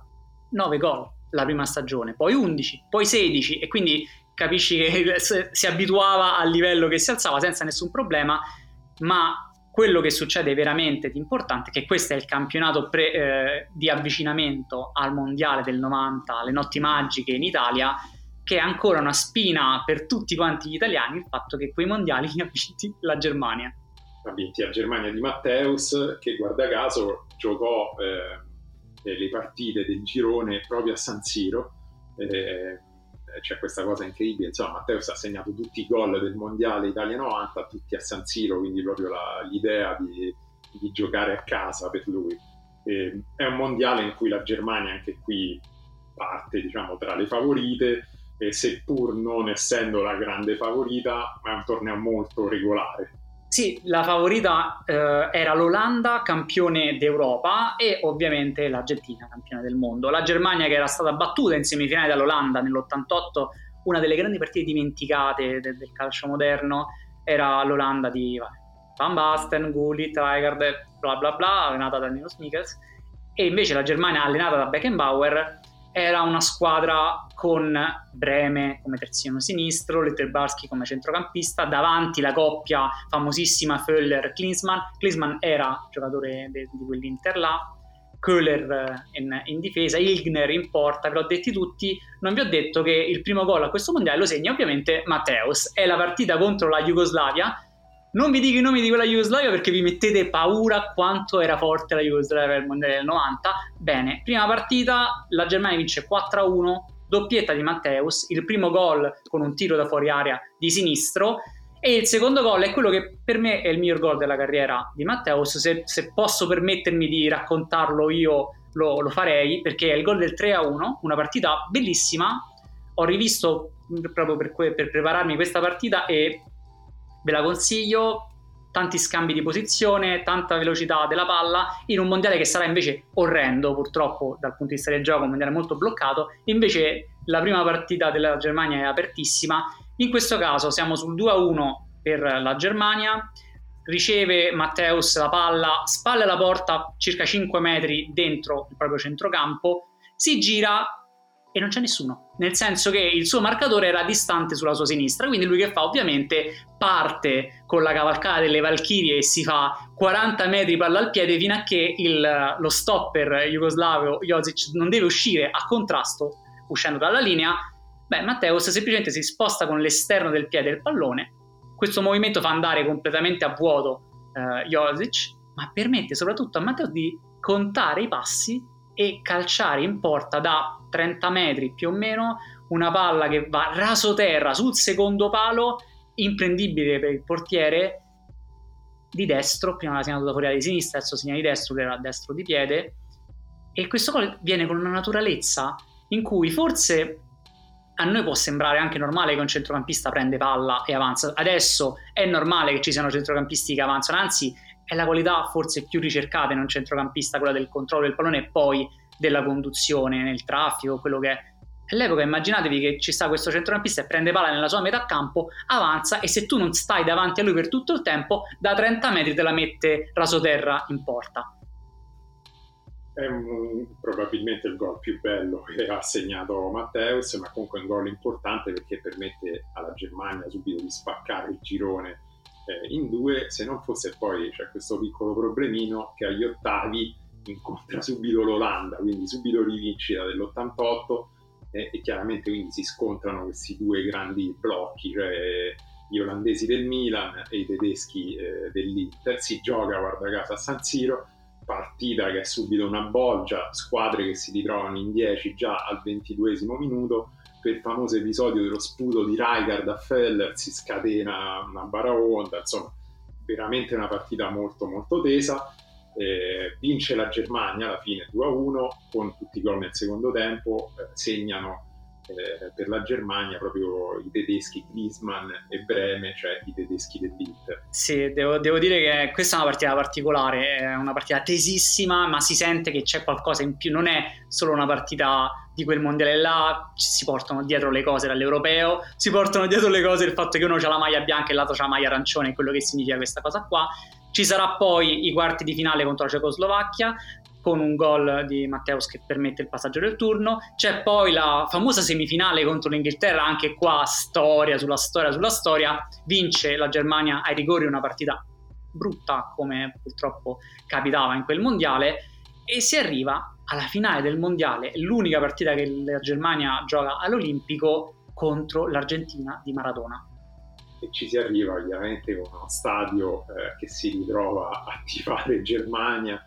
9 gol la prima stagione, poi 11, poi 16 e quindi capisci che si abituava al livello che si alzava senza nessun problema, ma quello che succede veramente di importante è che questo è il campionato pre, eh, di avvicinamento al mondiale del 90, le notti magiche in Italia, che è ancora una spina per tutti quanti gli italiani il fatto che quei mondiali li ha vinti la Germania.
Ha vinti la Germania di Matteus, che guarda caso giocò eh, le partite del girone proprio a San Siro. Eh, c'è questa cosa incredibile, insomma Matteus ha segnato tutti i gol del mondiale Italia 90, tutti a San Siro, quindi proprio la, l'idea di, di, giocare a casa per lui. Eh, è un mondiale in cui la Germania anche qui parte diciamo tra le favorite, e seppur non essendo la grande favorita, è un torneo molto regolare
sì, la favorita eh, era l'Olanda, campione d'Europa, e ovviamente l'Argentina, campione del mondo. La Germania che era stata battuta in semifinale dall'Olanda nell'88, una delle grandi partite dimenticate de- del calcio moderno, era l'Olanda di Van Basten, Gullit, Rijkaard, bla bla bla, allenata da Nino Snickers, e invece la Germania allenata da Beckenbauer era una squadra con Breme come terzino sinistro, Letterbarski come centrocampista, davanti la coppia famosissima Föller-Klinsmann. Klinsmann. Era giocatore de- di quell'Inter là, Köhler in, in, difesa, Ilgner in porta, ve l'ho detti tutti, non vi ho detto che il primo gol a questo mondiale lo segna ovviamente Matteus, è la partita contro la Jugoslavia, non vi dico i nomi di quella Jugoslavia perché vi mettete paura quanto era forte la Jugoslavia per il mondiale del 90. Bene, prima partita, la Germania vince 4-1, doppietta di Matteus, il primo gol con un tiro da fuori area di sinistro e il secondo gol è quello che per me è il miglior gol della carriera di Matteus, se, se posso permettermi di raccontarlo io lo, lo farei perché è il gol del 3-1, una partita bellissima, ho rivisto proprio per, que- per prepararmi questa partita e ve la consiglio, tanti scambi di posizione, tanta velocità della palla, in un mondiale che sarà invece orrendo, purtroppo dal punto di vista del gioco, un mondiale molto bloccato, invece la prima partita della Germania è apertissima, in questo caso siamo sul 2-1 per la Germania, riceve Matteus la palla, spalle alla porta circa 5 metri dentro il proprio centrocampo, si gira e non c'è nessuno, nel senso che il suo marcatore era distante sulla sua sinistra, quindi lui che fa? Ovviamente parte con la cavalcata delle Valchirie e si fa 40 metri palla al piede fino a che il, lo stopper jugoslavo Josic non deve uscire a contrasto uscendo dalla linea, beh Matteus semplicemente si sposta con l'esterno del piede del pallone, questo movimento fa andare completamente a vuoto eh, Josic, ma permette soprattutto a Matteus di contare i passi e calciare in porta da 30 metri più o meno una palla che va rasoterra sul secondo palo, imprendibile per il portiere di destro, prima l'ha segnato da fuori di sinistra, adesso segna di destro, che era a destro di piede, e questo gol viene con una naturalezza in cui forse a noi può sembrare anche normale che un centrocampista prende palla e avanza. Adesso è normale che ci siano centrocampisti che avanzano, anzi è la qualità forse più ricercata in un centrocampista, quella del controllo del pallone e poi della conduzione nel traffico, quello che è. All'epoca immaginatevi che ci sta questo centrocampista e prende palla nella sua metà campo, avanza e se tu non stai davanti a lui per tutto il tempo, da 30 metri te la mette rasoterra in porta
è un, probabilmente il gol più bello che ha segnato Matteus, ma comunque un gol importante perché permette alla Germania subito di spaccare il girone eh, in due, se non fosse poi c'è questo piccolo problemino che agli ottavi incontra subito l'Olanda, quindi subito rivincita dell'88 eh, e chiaramente quindi si scontrano questi due grandi blocchi, cioè gli olandesi del Milan e i tedeschi eh, dell'Inter, si gioca guarda caso a San Siro partita che è subito una bolgia, squadre che si ritrovano in 10 già al 22 minuto, il famoso episodio dello sputo di Rijkaard a Feller si scatena una baraonda, insomma veramente una partita molto molto tesa. Eh, vince la Germania alla fine 2-1 con tutti i gol nel secondo tempo, eh, segnano eh, per la Germania proprio i tedeschi Griezmann e Breme, cioè i tedeschi dell'Inter.
Sì, devo, devo, dire che questa è una partita particolare, è una partita tesissima, ma si sente che c'è qualcosa in più, non è solo una partita di quel mondiale là, si portano dietro le cose dall'europeo, si portano dietro le cose il fatto che uno ha la maglia bianca e l'altro ha la maglia arancione, quello che significa questa cosa qua. Ci sarà poi i quarti di finale contro la Cecoslovacchia, con un gol di Matteus che permette il passaggio del turno. C'è poi la famosa semifinale contro l'Inghilterra, anche qua storia sulla storia sulla storia. Vince la Germania ai rigori una partita brutta come purtroppo capitava in quel mondiale e si arriva alla finale del mondiale, l'unica partita che la Germania gioca all'Olimpico contro l'Argentina di Maradona.
E ci si arriva ovviamente con uno stadio eh, che si ritrova a tifare Germania,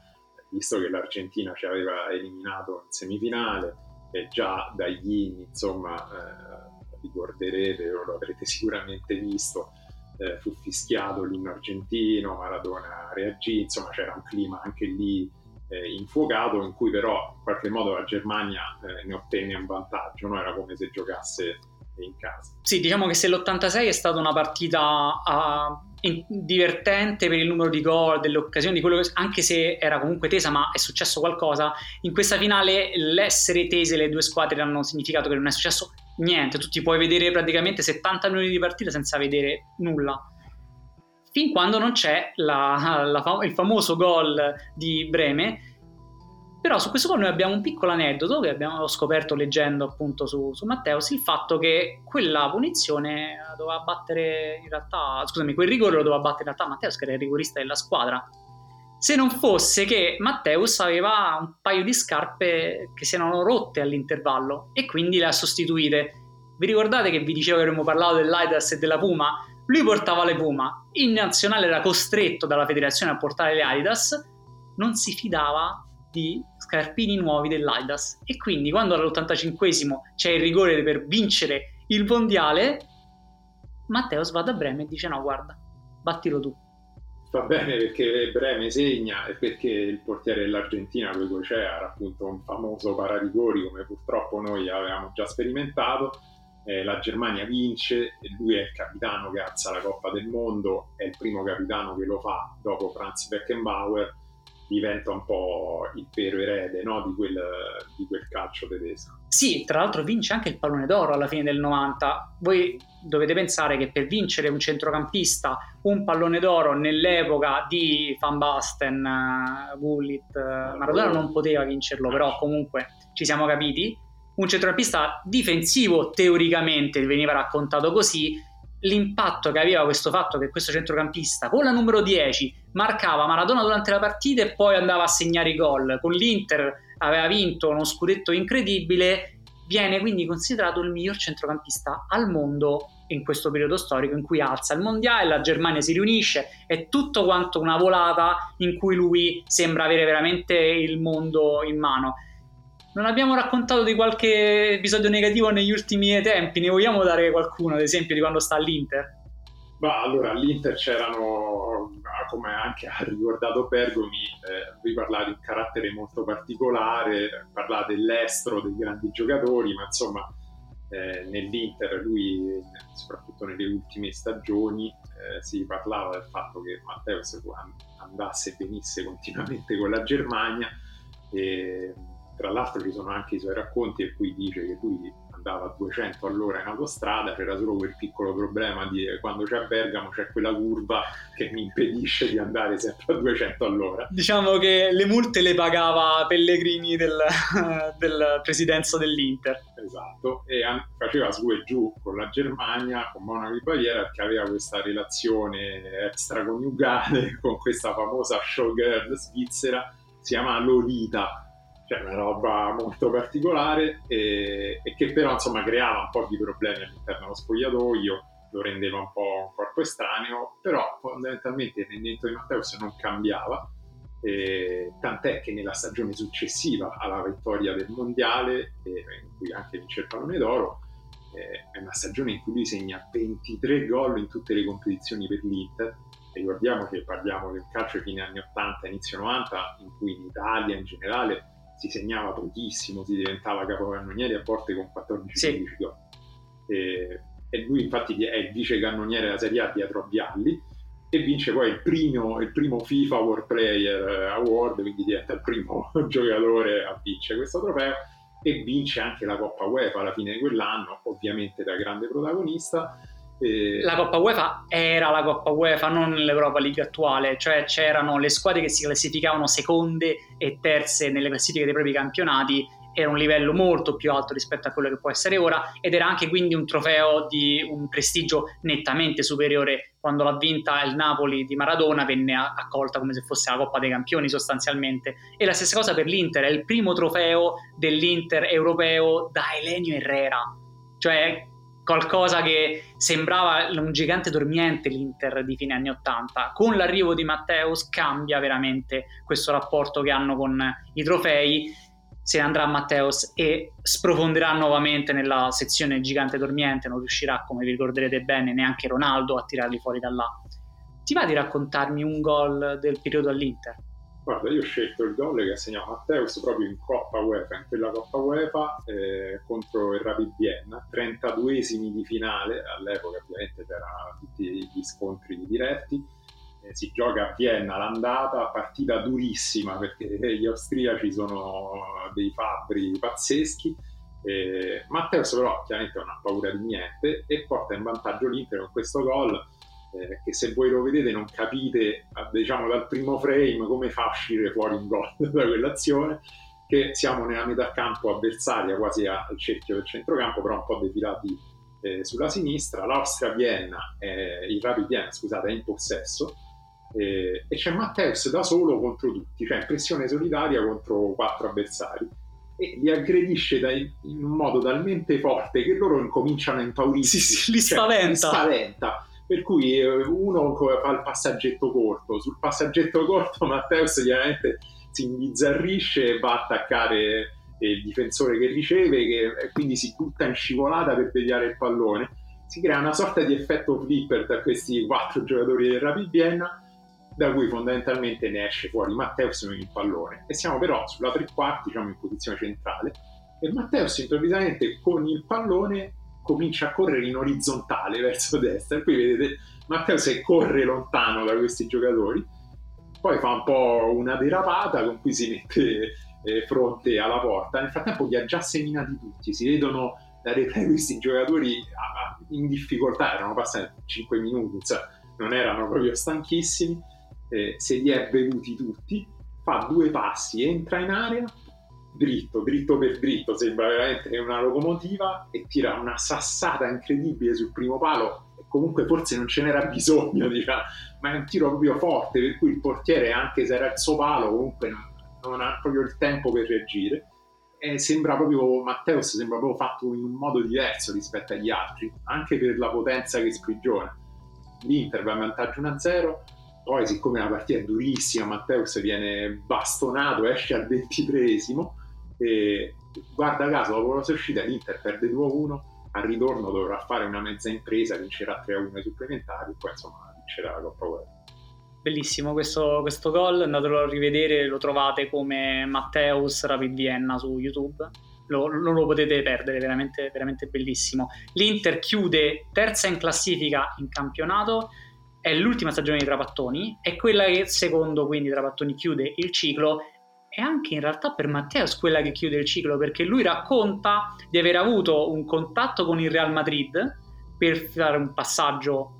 visto che l'Argentina ci aveva eliminato in semifinale e già dagli inni, insomma, eh, ricorderete o lo avrete sicuramente visto, eh, fu fischiato l'inno argentino, Maradona reagì, insomma c'era un clima anche lì eh, infuocato in cui però in qualche modo la Germania eh, ne ottenne un vantaggio, no? era come se giocasse in casa.
Sì, diciamo che se l'86 è stata una partita uh, divertente per il numero di gol, delle occasioni, che, anche se era comunque tesa, ma è successo qualcosa, in questa finale l'essere tese le due squadre hanno significato che non è successo niente, tu ti puoi vedere praticamente 70 minuti di partita senza vedere nulla. Fin quando non c'è la, la, il famoso gol di Breme, però su questo noi abbiamo un piccolo aneddoto che abbiamo scoperto leggendo appunto su, su Matteos, il fatto che quella punizione doveva battere in realtà, scusami, quel rigore lo doveva battere in realtà Matteos che era il rigorista della squadra. Se non fosse che Matteus aveva un paio di scarpe che si erano rotte all'intervallo e quindi le ha sostituite. Vi ricordate che vi dicevo che avremmo parlato dell'Aidas e della Puma? Lui portava le Puma, in nazionale era costretto dalla federazione a portare le Adidas, non si fidava di scarpini nuovi dell'Aidas. E quindi quando all'85esimo c'è il rigore per vincere il mondiale Matteo va da Breme e dice no guarda battilo tu.
Va bene perché Breme segna e perché il portiere dell'Argentina Luego Cea era appunto un famoso pararigori come purtroppo noi avevamo già sperimentato eh, la Germania vince e lui è il capitano che alza la Coppa del Mondo è il primo capitano che lo fa dopo Franz Beckenbauer diventa un po' il vero erede no? di, quel, di, quel, calcio tedesco.
Sì, tra l'altro vince anche il pallone d'oro alla fine del 90. Voi dovete pensare che per vincere un centrocampista un pallone d'oro nell'epoca di Van Basten, Gullit, Maradona non poteva vincerlo, però comunque ci siamo capiti. Un centrocampista difensivo teoricamente veniva raccontato così, l'impatto che aveva questo fatto che questo centrocampista con la numero 10 marcava Maradona durante la partita e poi andava a segnare i gol. Con l'Inter aveva vinto uno scudetto incredibile, viene quindi considerato il miglior centrocampista al mondo in questo periodo storico in cui alza il mondiale, la Germania si riunisce, è tutto quanto una volata in cui lui sembra avere veramente il mondo in mano. Non abbiamo raccontato di qualche episodio negativo negli ultimi tempi, ne vogliamo dare qualcuno, ad esempio, di quando sta all'Inter?
Ma allora all'Inter c'erano, come anche ha ricordato Bergomi, eh, voi parlate di un carattere molto particolare, parlate dell'estro, dei grandi giocatori, ma insomma eh, nell'Inter lui, soprattutto nelle ultime stagioni, eh, si parlava del fatto che Matteus andasse e venisse continuamente con la Germania e tra l'altro ci sono anche i suoi racconti in cui dice che lui andava a 200 all'ora in autostrada, c'era solo quel piccolo problema di quando c'è a Bergamo c'è quella curva che mi impedisce di andare sempre a 200 all'ora.
Diciamo che le multe le pagava Pellegrini del, del presidenza dell'Inter.
Esatto, e faceva su e giù con la Germania, con Monaco di Baviera, che aveva questa relazione extraconiugale con questa famosa showgirl svizzera, si chiama Lolita cioè una roba molto particolare e, e, che però insomma creava un po' di problemi all'interno dello spogliatoio, lo rendeva un po' un corpo estraneo, però fondamentalmente il rendimento di Matteus non cambiava, eh, tant'è che nella stagione successiva alla vittoria del mondiale, eh, in cui anche vince il pallone d'oro, eh, è una stagione in cui lui segna 23 gol in tutte le competizioni per l'Inter. Ricordiamo che parliamo del calcio fine anni 80, inizio 90, in cui in Italia in generale si segnava pochissimo, si diventava capocannoniere a volte con 14-15 sì. gol. E, e, lui infatti è il vice cannoniere della Serie A dietro a Vialli e vince poi il primo, il primo FIFA World Player Award, quindi diventa il primo giocatore a vincere questo trofeo e vince anche la Coppa UEFA alla fine di quell'anno, ovviamente da grande protagonista
la Coppa UEFA era la Coppa UEFA, non l'Europa League attuale, cioè c'erano le squadre che si classificavano seconde e terze nelle classifiche dei propri campionati, era un livello molto più alto rispetto a quello che può essere ora ed era anche quindi un trofeo di un prestigio nettamente superiore. Quando l'ha vinta il Napoli di Maradona venne accolta come se fosse la Coppa dei Campioni sostanzialmente. E la stessa cosa per l'Inter, è il primo trofeo dell'Inter europeo da Elenio Herrera. Cioè qualcosa che sembrava un gigante dormiente l'Inter di fine anni 80. Con l'arrivo di Matteus cambia veramente questo rapporto che hanno con i trofei. Se ne andrà Matteus e sprofonderà nuovamente nella sezione gigante dormiente, non riuscirà, come vi ricorderete bene, neanche Ronaldo a tirarli fuori da là. Ti va di raccontarmi un gol del periodo all'Inter?
Guarda, io ho scelto il gol che ha segnato Matteus proprio in Coppa UEFA, in quella Coppa UEFA eh, contro il Rapid Vienna, 32esimi di finale, all'epoca ovviamente c'erano tutti gli scontri diretti, eh, si gioca a Vienna l'andata, partita durissima perché gli austriaci sono dei fabbri pazzeschi, eh, Matteus però chiaramente non ha paura di niente e porta in vantaggio l'Inter con questo gol eh, che se voi lo vedete non capite diciamo dal primo frame come fa a uscire fuori un gol da quell'azione che siamo nella metà campo avversaria quasi al cerchio del centrocampo però un po' defilati eh, sulla sinistra. l'Austria Vienna eh, il Rapid Vienna scusate è in possesso. Eh, e c'è Matteus da solo contro tutti cioè in pressione solitaria contro quattro avversari. E li aggredisce da, in un modo talmente forte che loro incominciano a impaurirsi
sì, sì, li spaventa,
cioè, li spaventa per cui eh, uno fa il passaggetto corto, sul passaggetto corto Matteus chiaramente si imbizzarrisce e va a attaccare il difensore che riceve che quindi si butta in scivolata per deviare il pallone. Si crea una sorta di effetto flipper tra questi quattro giocatori del Rapid Vienna da cui fondamentalmente ne esce fuori Matteus con il pallone. E siamo però sulla tre quarti diciamo in posizione centrale. E Matteus improvvisamente con il pallone comincia a correre in orizzontale verso destra. E qui vedete Matteo se corre lontano da questi giocatori, poi fa un po' una derapata con cui si mette eh, fronte alla porta. Nel frattempo li ha già seminati tutti, si vedono da replay questi giocatori in difficoltà, erano passati 5 minuti, insomma, non erano proprio stanchissimi, eh, se li è bevuti tutti, fa due passi, entra in area, dritto, dritto per dritto, sembra veramente una locomotiva e tira una sassata incredibile sul primo palo comunque forse non ce n'era bisogno, diciamo, ma è un tiro proprio forte per cui il portiere anche se era il suo palo comunque non, non ha proprio il tempo per reagire e sembra proprio Matteus sembra proprio fatto in un modo diverso rispetto agli altri, anche per la potenza che sprigiona. L'Inter va in vantaggio 1-0 poi siccome la partita è durissima Matteus viene bastonato esce al ventitreesimo e guarda caso, dopo la sua uscita l'Inter perde 2-1, al ritorno dovrà fare una mezza impresa, vincerà 3-1 ai supplementari, poi insomma vincerà la Coppa UEFA.
Bellissimo questo, questo gol, andatelo a rivedere, lo trovate come Matteus Rapid Vienna su YouTube. lo, non lo potete perdere, veramente, veramente bellissimo. L'Inter chiude terza in classifica in campionato, è l'ultima stagione di Trapattoni, è quella che secondo quindi Trapattoni chiude il ciclo e anche in realtà per Matteus quella che chiude il ciclo perché lui racconta di aver avuto un contatto con il Real Madrid per fare un passaggio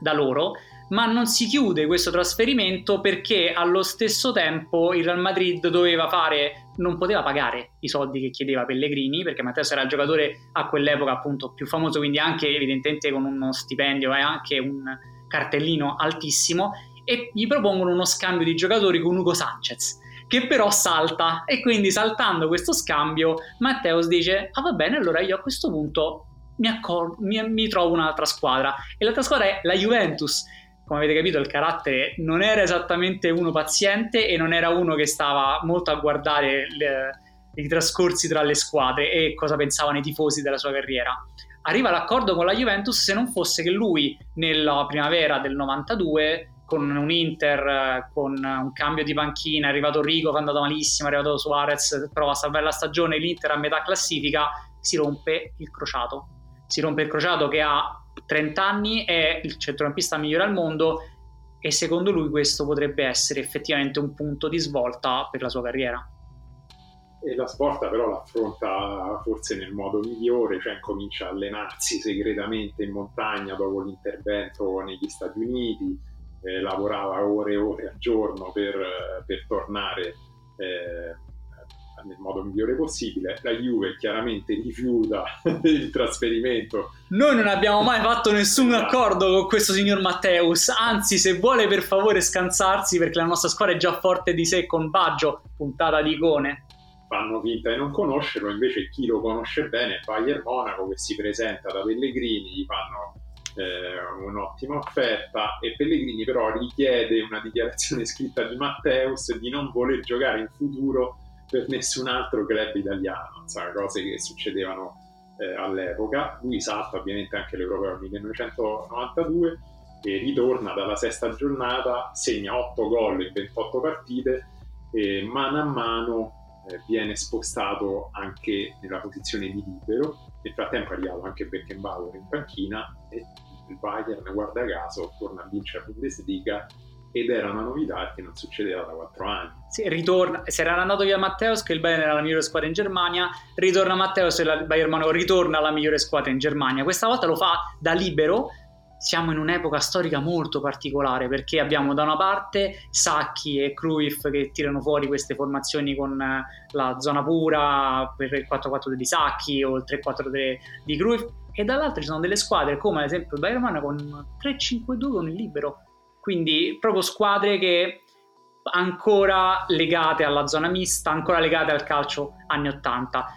da loro ma non si chiude questo trasferimento perché allo stesso tempo il Real Madrid doveva fare, non poteva pagare i soldi che chiedeva Pellegrini, perché Matteo era il giocatore a quell'epoca appunto più famoso, quindi anche evidentemente con uno stipendio e anche un cartellino altissimo, e gli propongono uno scambio di giocatori con Ugo Sanchez che però salta. E quindi saltando questo scambio Matteus dice ah va bene allora io a questo punto mi, accor- mi, mi trovo un'altra squadra. E l'altra squadra è la Juventus. Come avete capito, il carattere non era esattamente uno paziente e non era uno che stava molto a guardare le, i trascorsi tra le squadre e cosa pensavano i tifosi della sua carriera. Arriva l'accordo con la Juventus se non fosse che lui nella primavera del 92 con un Inter, con un cambio di panchina, è arrivato Rico, è andato malissimo, è arrivato Suarez, prova a salvare la stagione, l'Inter a metà classifica, si rompe il crociato. Si rompe il crociato che ha 30 anni, è il centrocampista migliore al mondo e secondo lui questo potrebbe essere effettivamente un punto di svolta per la sua carriera.
E la svolta però l'affronta forse nel modo migliore, cioè comincia a allenarsi segretamente in montagna dopo l'intervento negli Stati Uniti, eh, lavorava ore e ore al giorno per, per tornare eh, nel modo migliore possibile. La Juve chiaramente rifiuta il trasferimento.
Noi non abbiamo mai fatto nessun esatto. accordo con questo signor Matteus, anzi se vuole per favore scansarsi perché la nostra squadra è già forte di sé con Baggio, puntata di icone.
Fanno finta di non conoscerlo, invece chi lo conosce bene è Bayern Monaco che si presenta da Pellegrini, gli fanno eh, un'ottima offerta e Pellegrini però richiede una dichiarazione scritta di Matteus di non voler giocare in futuro per nessun altro club italiano, insomma, cose che succedevano eh, all'epoca. Lui salta ovviamente anche l'Europeo 1992 e ritorna dalla sesta giornata, segna 8 gol in 28 partite e mano a mano eh, viene spostato anche nella posizione di libero. Nel frattempo è arrivato anche Beckenbauer in panchina e il Bayern, guarda caso, torna a vincere la Bundesliga ed era una novità che non succedeva da quattro anni.
Sì, ritorna, se era andato via Matteus che il Bayern era la migliore squadra in Germania, ritorna Matteus e il Bayern ritorna alla migliore squadra in Germania. Questa volta lo fa da libero. Siamo in un'epoca storica molto particolare perché abbiamo da una parte Sacchi e Cruyff che tirano fuori queste formazioni con eh, la zona pura per il 4-4 di Sacchi o il 3-4-3 di Cruyff e dall'altra ci sono delle squadre come ad esempio il Bayern Monaco con 3-5-2 con il libero quindi proprio squadre che ancora legate alla zona mista, ancora legate al calcio anni 80.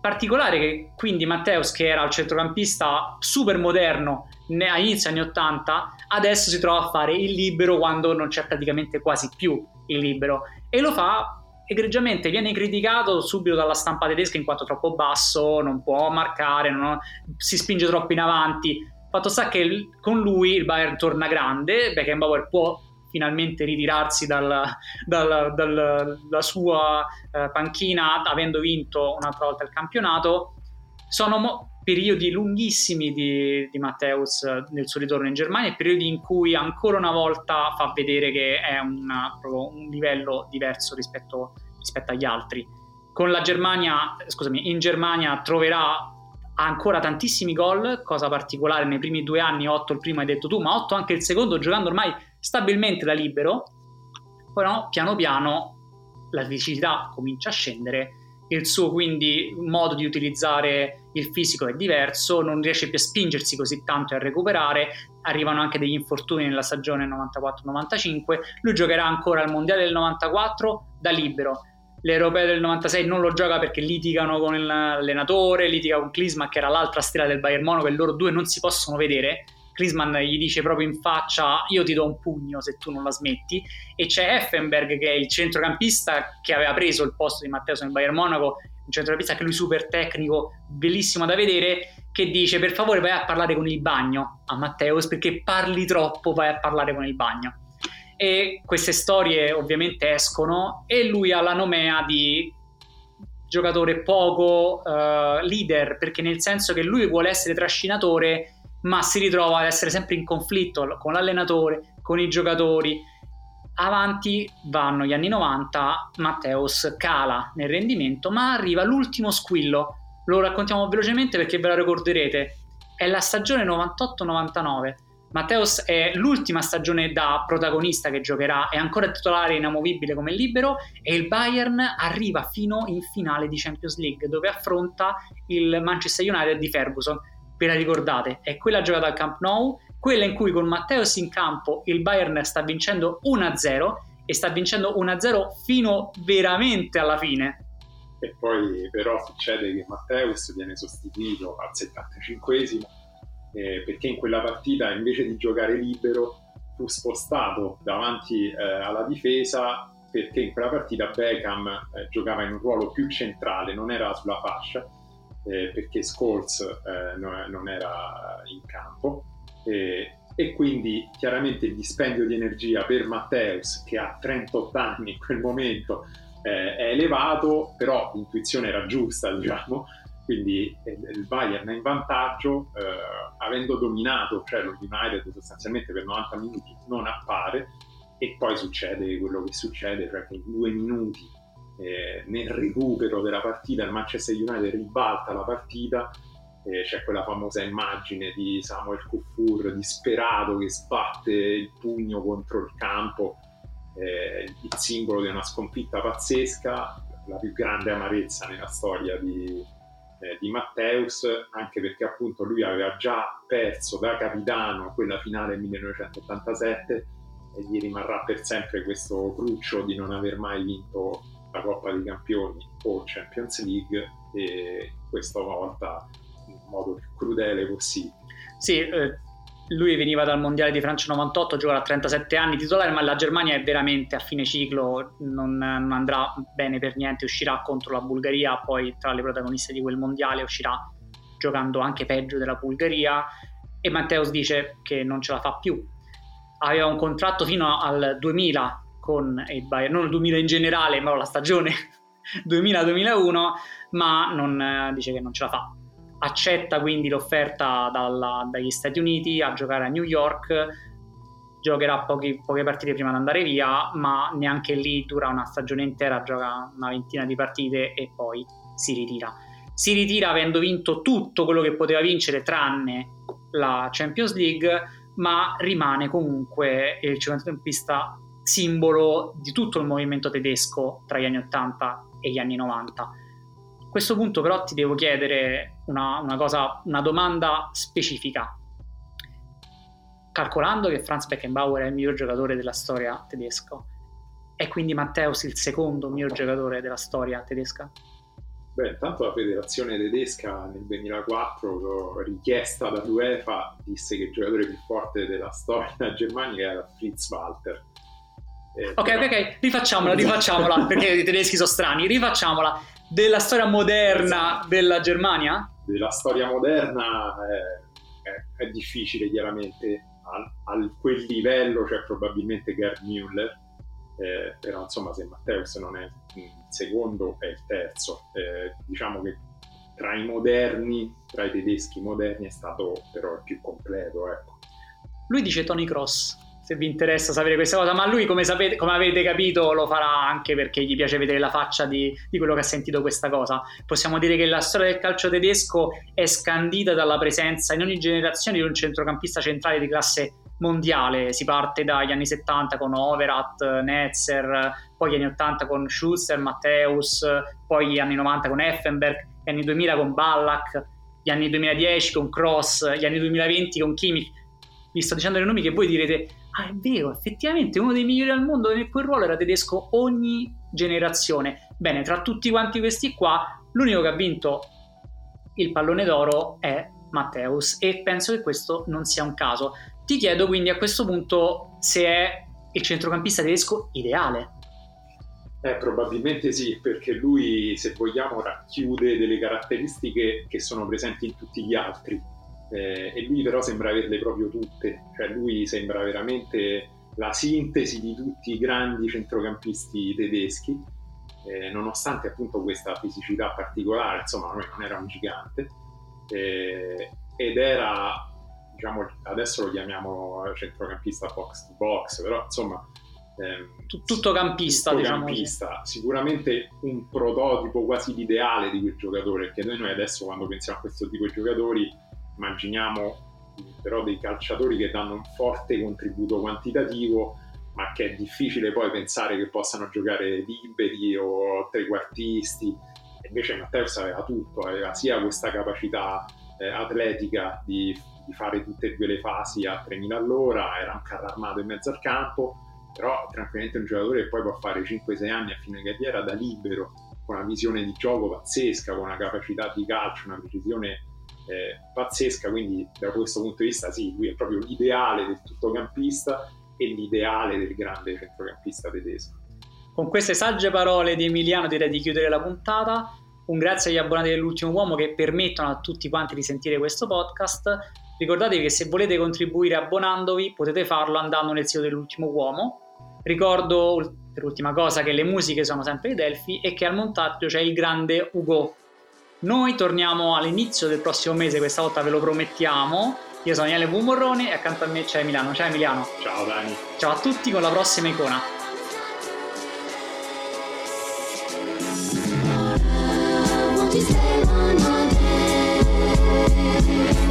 Particolare che quindi Matteus, che era il centrocampista super moderno a inizio anni 80, adesso si trova a fare il libero quando non c'è praticamente quasi più il libero e lo fa egregiamente viene criticato subito dalla stampa tedesca in quanto troppo basso, non può marcare, non, si spinge troppo in avanti. Fatto sta che con lui il Bayern torna grande, Beckenbauer può finalmente ritirarsi dalla, dalla, dalla sua eh, panchina avendo vinto un'altra volta il campionato. Sono mo- periodi lunghissimi di, di Matteus nel suo ritorno in Germania, periodi in cui ancora una volta fa vedere che è una, un livello diverso rispetto, rispetto agli altri. Con la Germania, scusami, in Germania troverà ancora tantissimi gol, cosa particolare nei primi due anni, 8 il primo hai detto tu, ma 8 anche il secondo, giocando ormai stabilmente da libero. No, piano piano la fisicità comincia a scendere, il suo quindi modo di utilizzare il fisico è diverso, non riesce più a spingersi così tanto e a recuperare, arrivano anche degli infortuni nella stagione 94-95, lui giocherà ancora al Mondiale del 94 da libero, l'Europeo del 96 non lo gioca perché litigano con l'allenatore, litiga con Klisman che era l'altra stella del Bayern Monaco e loro due non si possono vedere. Klisman gli dice proprio in faccia io ti do un pugno se tu non la smetti. E c'è Effenberg che è il centrocampista che aveva preso il posto di Matteo nel Bayern Monaco un centrocampista che lui super tecnico bellissimo da vedere che dice per favore vai a parlare con il bagno a Matteus perché parli troppo vai a parlare con il bagno e queste storie ovviamente escono e lui ha la nomea di giocatore poco uh, leader, perché nel senso che lui vuole essere trascinatore, ma si ritrova ad essere sempre in conflitto con l'allenatore, con i giocatori. Avanti vanno gli anni 90, Matteus cala nel rendimento, ma arriva l'ultimo squillo. Lo raccontiamo velocemente perché ve la ricorderete. È la stagione 98-99 Matteus è l'ultima stagione da protagonista che giocherà, è ancora titolare inamovibile come libero e il Bayern arriva fino in finale di Champions League dove affronta il Manchester United di Ferguson. Ve la ricordate? È quella giocata al Camp Nou, quella in cui con Matteus in campo il Bayern sta vincendo 1-0 e sta vincendo 1-0 fino veramente alla fine.
E poi però succede che Matteus viene sostituito al 75esimo eh, perché in quella partita invece di giocare libero fu spostato davanti eh, alla difesa perché in quella partita Beckham eh, giocava in un ruolo più centrale, non era sulla fascia, eh, perché Scholes eh, non, non, era in campo. E quindi chiaramente il dispendio di energia per Matteus, che ha 38 anni in quel momento, eh, è elevato, però l'intuizione era giusta, diciamo, quindi il Bayern è in vantaggio eh, avendo dominato, cioè lo United sostanzialmente per 90 minuti non appare. E poi succede quello che succede, cioè che in due minuti eh, nel recupero della partita il Manchester United ribalta la partita, eh, c'è quella famosa immagine di Samuel Kufur disperato che sbatte il pugno contro il campo, eh, il simbolo di una sconfitta pazzesca, la più grande amarezza nella storia di, eh, di Matteus, anche perché appunto lui aveva già perso da capitano quella finale 1987 e gli rimarrà per sempre questo cruccio di non aver mai vinto la Coppa dei Campioni o Champions League e questa volta modo più crudele possibile.
Sì, eh, lui veniva dal mondiale di Francia 98, gioca a 37 anni titolare, ma la Germania è veramente a fine ciclo, non, non, andrà bene per niente, uscirà contro la Bulgaria, poi tra le protagoniste di quel mondiale uscirà giocando anche peggio della Bulgaria e Matteus dice che non ce la fa più. Aveva un contratto fino al 2000 con il Bayern, non il 2000 in generale, ma la stagione 2000-2001, ma non, dice che non ce la fa accetta quindi l'offerta dalla, dagli Stati Uniti a giocare a New York, giocherà pochi, poche partite prima di andare via, ma neanche lì dura una stagione intera, gioca una ventina di partite e poi si ritira. Si ritira avendo vinto tutto quello che poteva vincere tranne la Champions League, ma rimane comunque il centrocampista simbolo di tutto il movimento tedesco tra gli anni 80 e gli anni 90 questo punto però ti devo chiedere una, una, cosa, una domanda specifica. Calcolando che Franz Beckenbauer è il miglior giocatore della storia tedesca, è quindi Matteus il secondo miglior giocatore della storia tedesca?
Beh, intanto la federazione tedesca nel 2004, richiesta dall'UEFA, disse che il giocatore più forte della storia germanica era Fritz Walter.
Eh, ok, però... ok, rifacciamola, rifacciamola, perché i tedeschi sono strani, rifacciamola della storia moderna della Germania?
Della storia moderna è, è, è difficile chiaramente, a, quel livello c'è probabilmente Gerd Müller, eh, però insomma se Matteus non è il secondo è il terzo. Eh, diciamo che tra i moderni, tra i tedeschi moderni è stato però il più completo. Ecco.
Lui dice Tony Cross se vi interessa sapere questa cosa, ma lui come, sapete, come avete capito lo farà anche perché gli piace vedere la faccia di, di, quello che ha sentito questa cosa. Possiamo dire che la storia del calcio tedesco è scandita dalla presenza in ogni generazione di un centrocampista centrale di classe mondiale, si parte dagli anni 70 con Overath, Netzer, poi gli anni 80 con Schuster, Matteus, poi gli anni 90 con Effenberg, gli anni 2000 con Ballack, gli anni 2010 con Cross, gli anni 2020 con Kimmich. Vi sto dicendo i nomi che voi direte ah è vero, effettivamente uno dei migliori al mondo in quel ruolo era tedesco ogni generazione. Bene, tra tutti quanti questi qua, l'unico che ha vinto il pallone d'oro è Matteus e penso che questo non sia un caso. Ti chiedo quindi a questo punto se è il centrocampista tedesco ideale.
Eh, probabilmente sì, perché lui, se vogliamo, racchiude delle caratteristiche che sono presenti in tutti gli altri eh, e lui però sembra averle proprio tutte, cioè lui sembra veramente la sintesi di tutti i grandi centrocampisti tedeschi eh, nonostante appunto questa fisicità particolare, insomma lui non era un gigante, eh, ed era, diciamo, adesso lo chiamiamo centrocampista box to box, però insomma...
Ehm, tutto campista,
tutto
diciamo
campista. sicuramente un prototipo quasi l'ideale di quel giocatore, perché noi adesso quando pensiamo a questo tipo di giocatori immaginiamo però dei calciatori che danno un forte contributo quantitativo ma che è difficile poi pensare che possano giocare liberi o trequartisti. Invece Matteus aveva tutto, aveva sia questa capacità eh, atletica di, di, fare tutte e due le fasi a 3000 all'ora, era un carro armato in mezzo al campo, però tranquillamente un giocatore che poi può fare 5-6 anni a fine carriera da libero, con una visione di gioco pazzesca, con una capacità di calcio, una precisione eh, pazzesca, quindi da questo punto di vista sì, lui è proprio l'ideale del tuttocampista e l'ideale del grande centrocampista tedesco.
Con queste sagge parole di Emiliano direi di chiudere la puntata. Un grazie agli abbonati dell'ultimo uomo che permettono a tutti quanti di sentire questo podcast. Ricordatevi che se volete contribuire abbonandovi potete farlo andando nel sito dell'ultimo uomo. Ricordo per ultima cosa che le musiche sono sempre di Delphi e che al montaggio c'è il grande Ugo. Noi torniamo all'inizio del prossimo mese, questa volta ve lo promettiamo io sono Daniele Bumorrone e accanto a me c'è Emiliano. Ciao Emiliano.
Ciao Dani.
Ciao a tutti con la prossima icona. I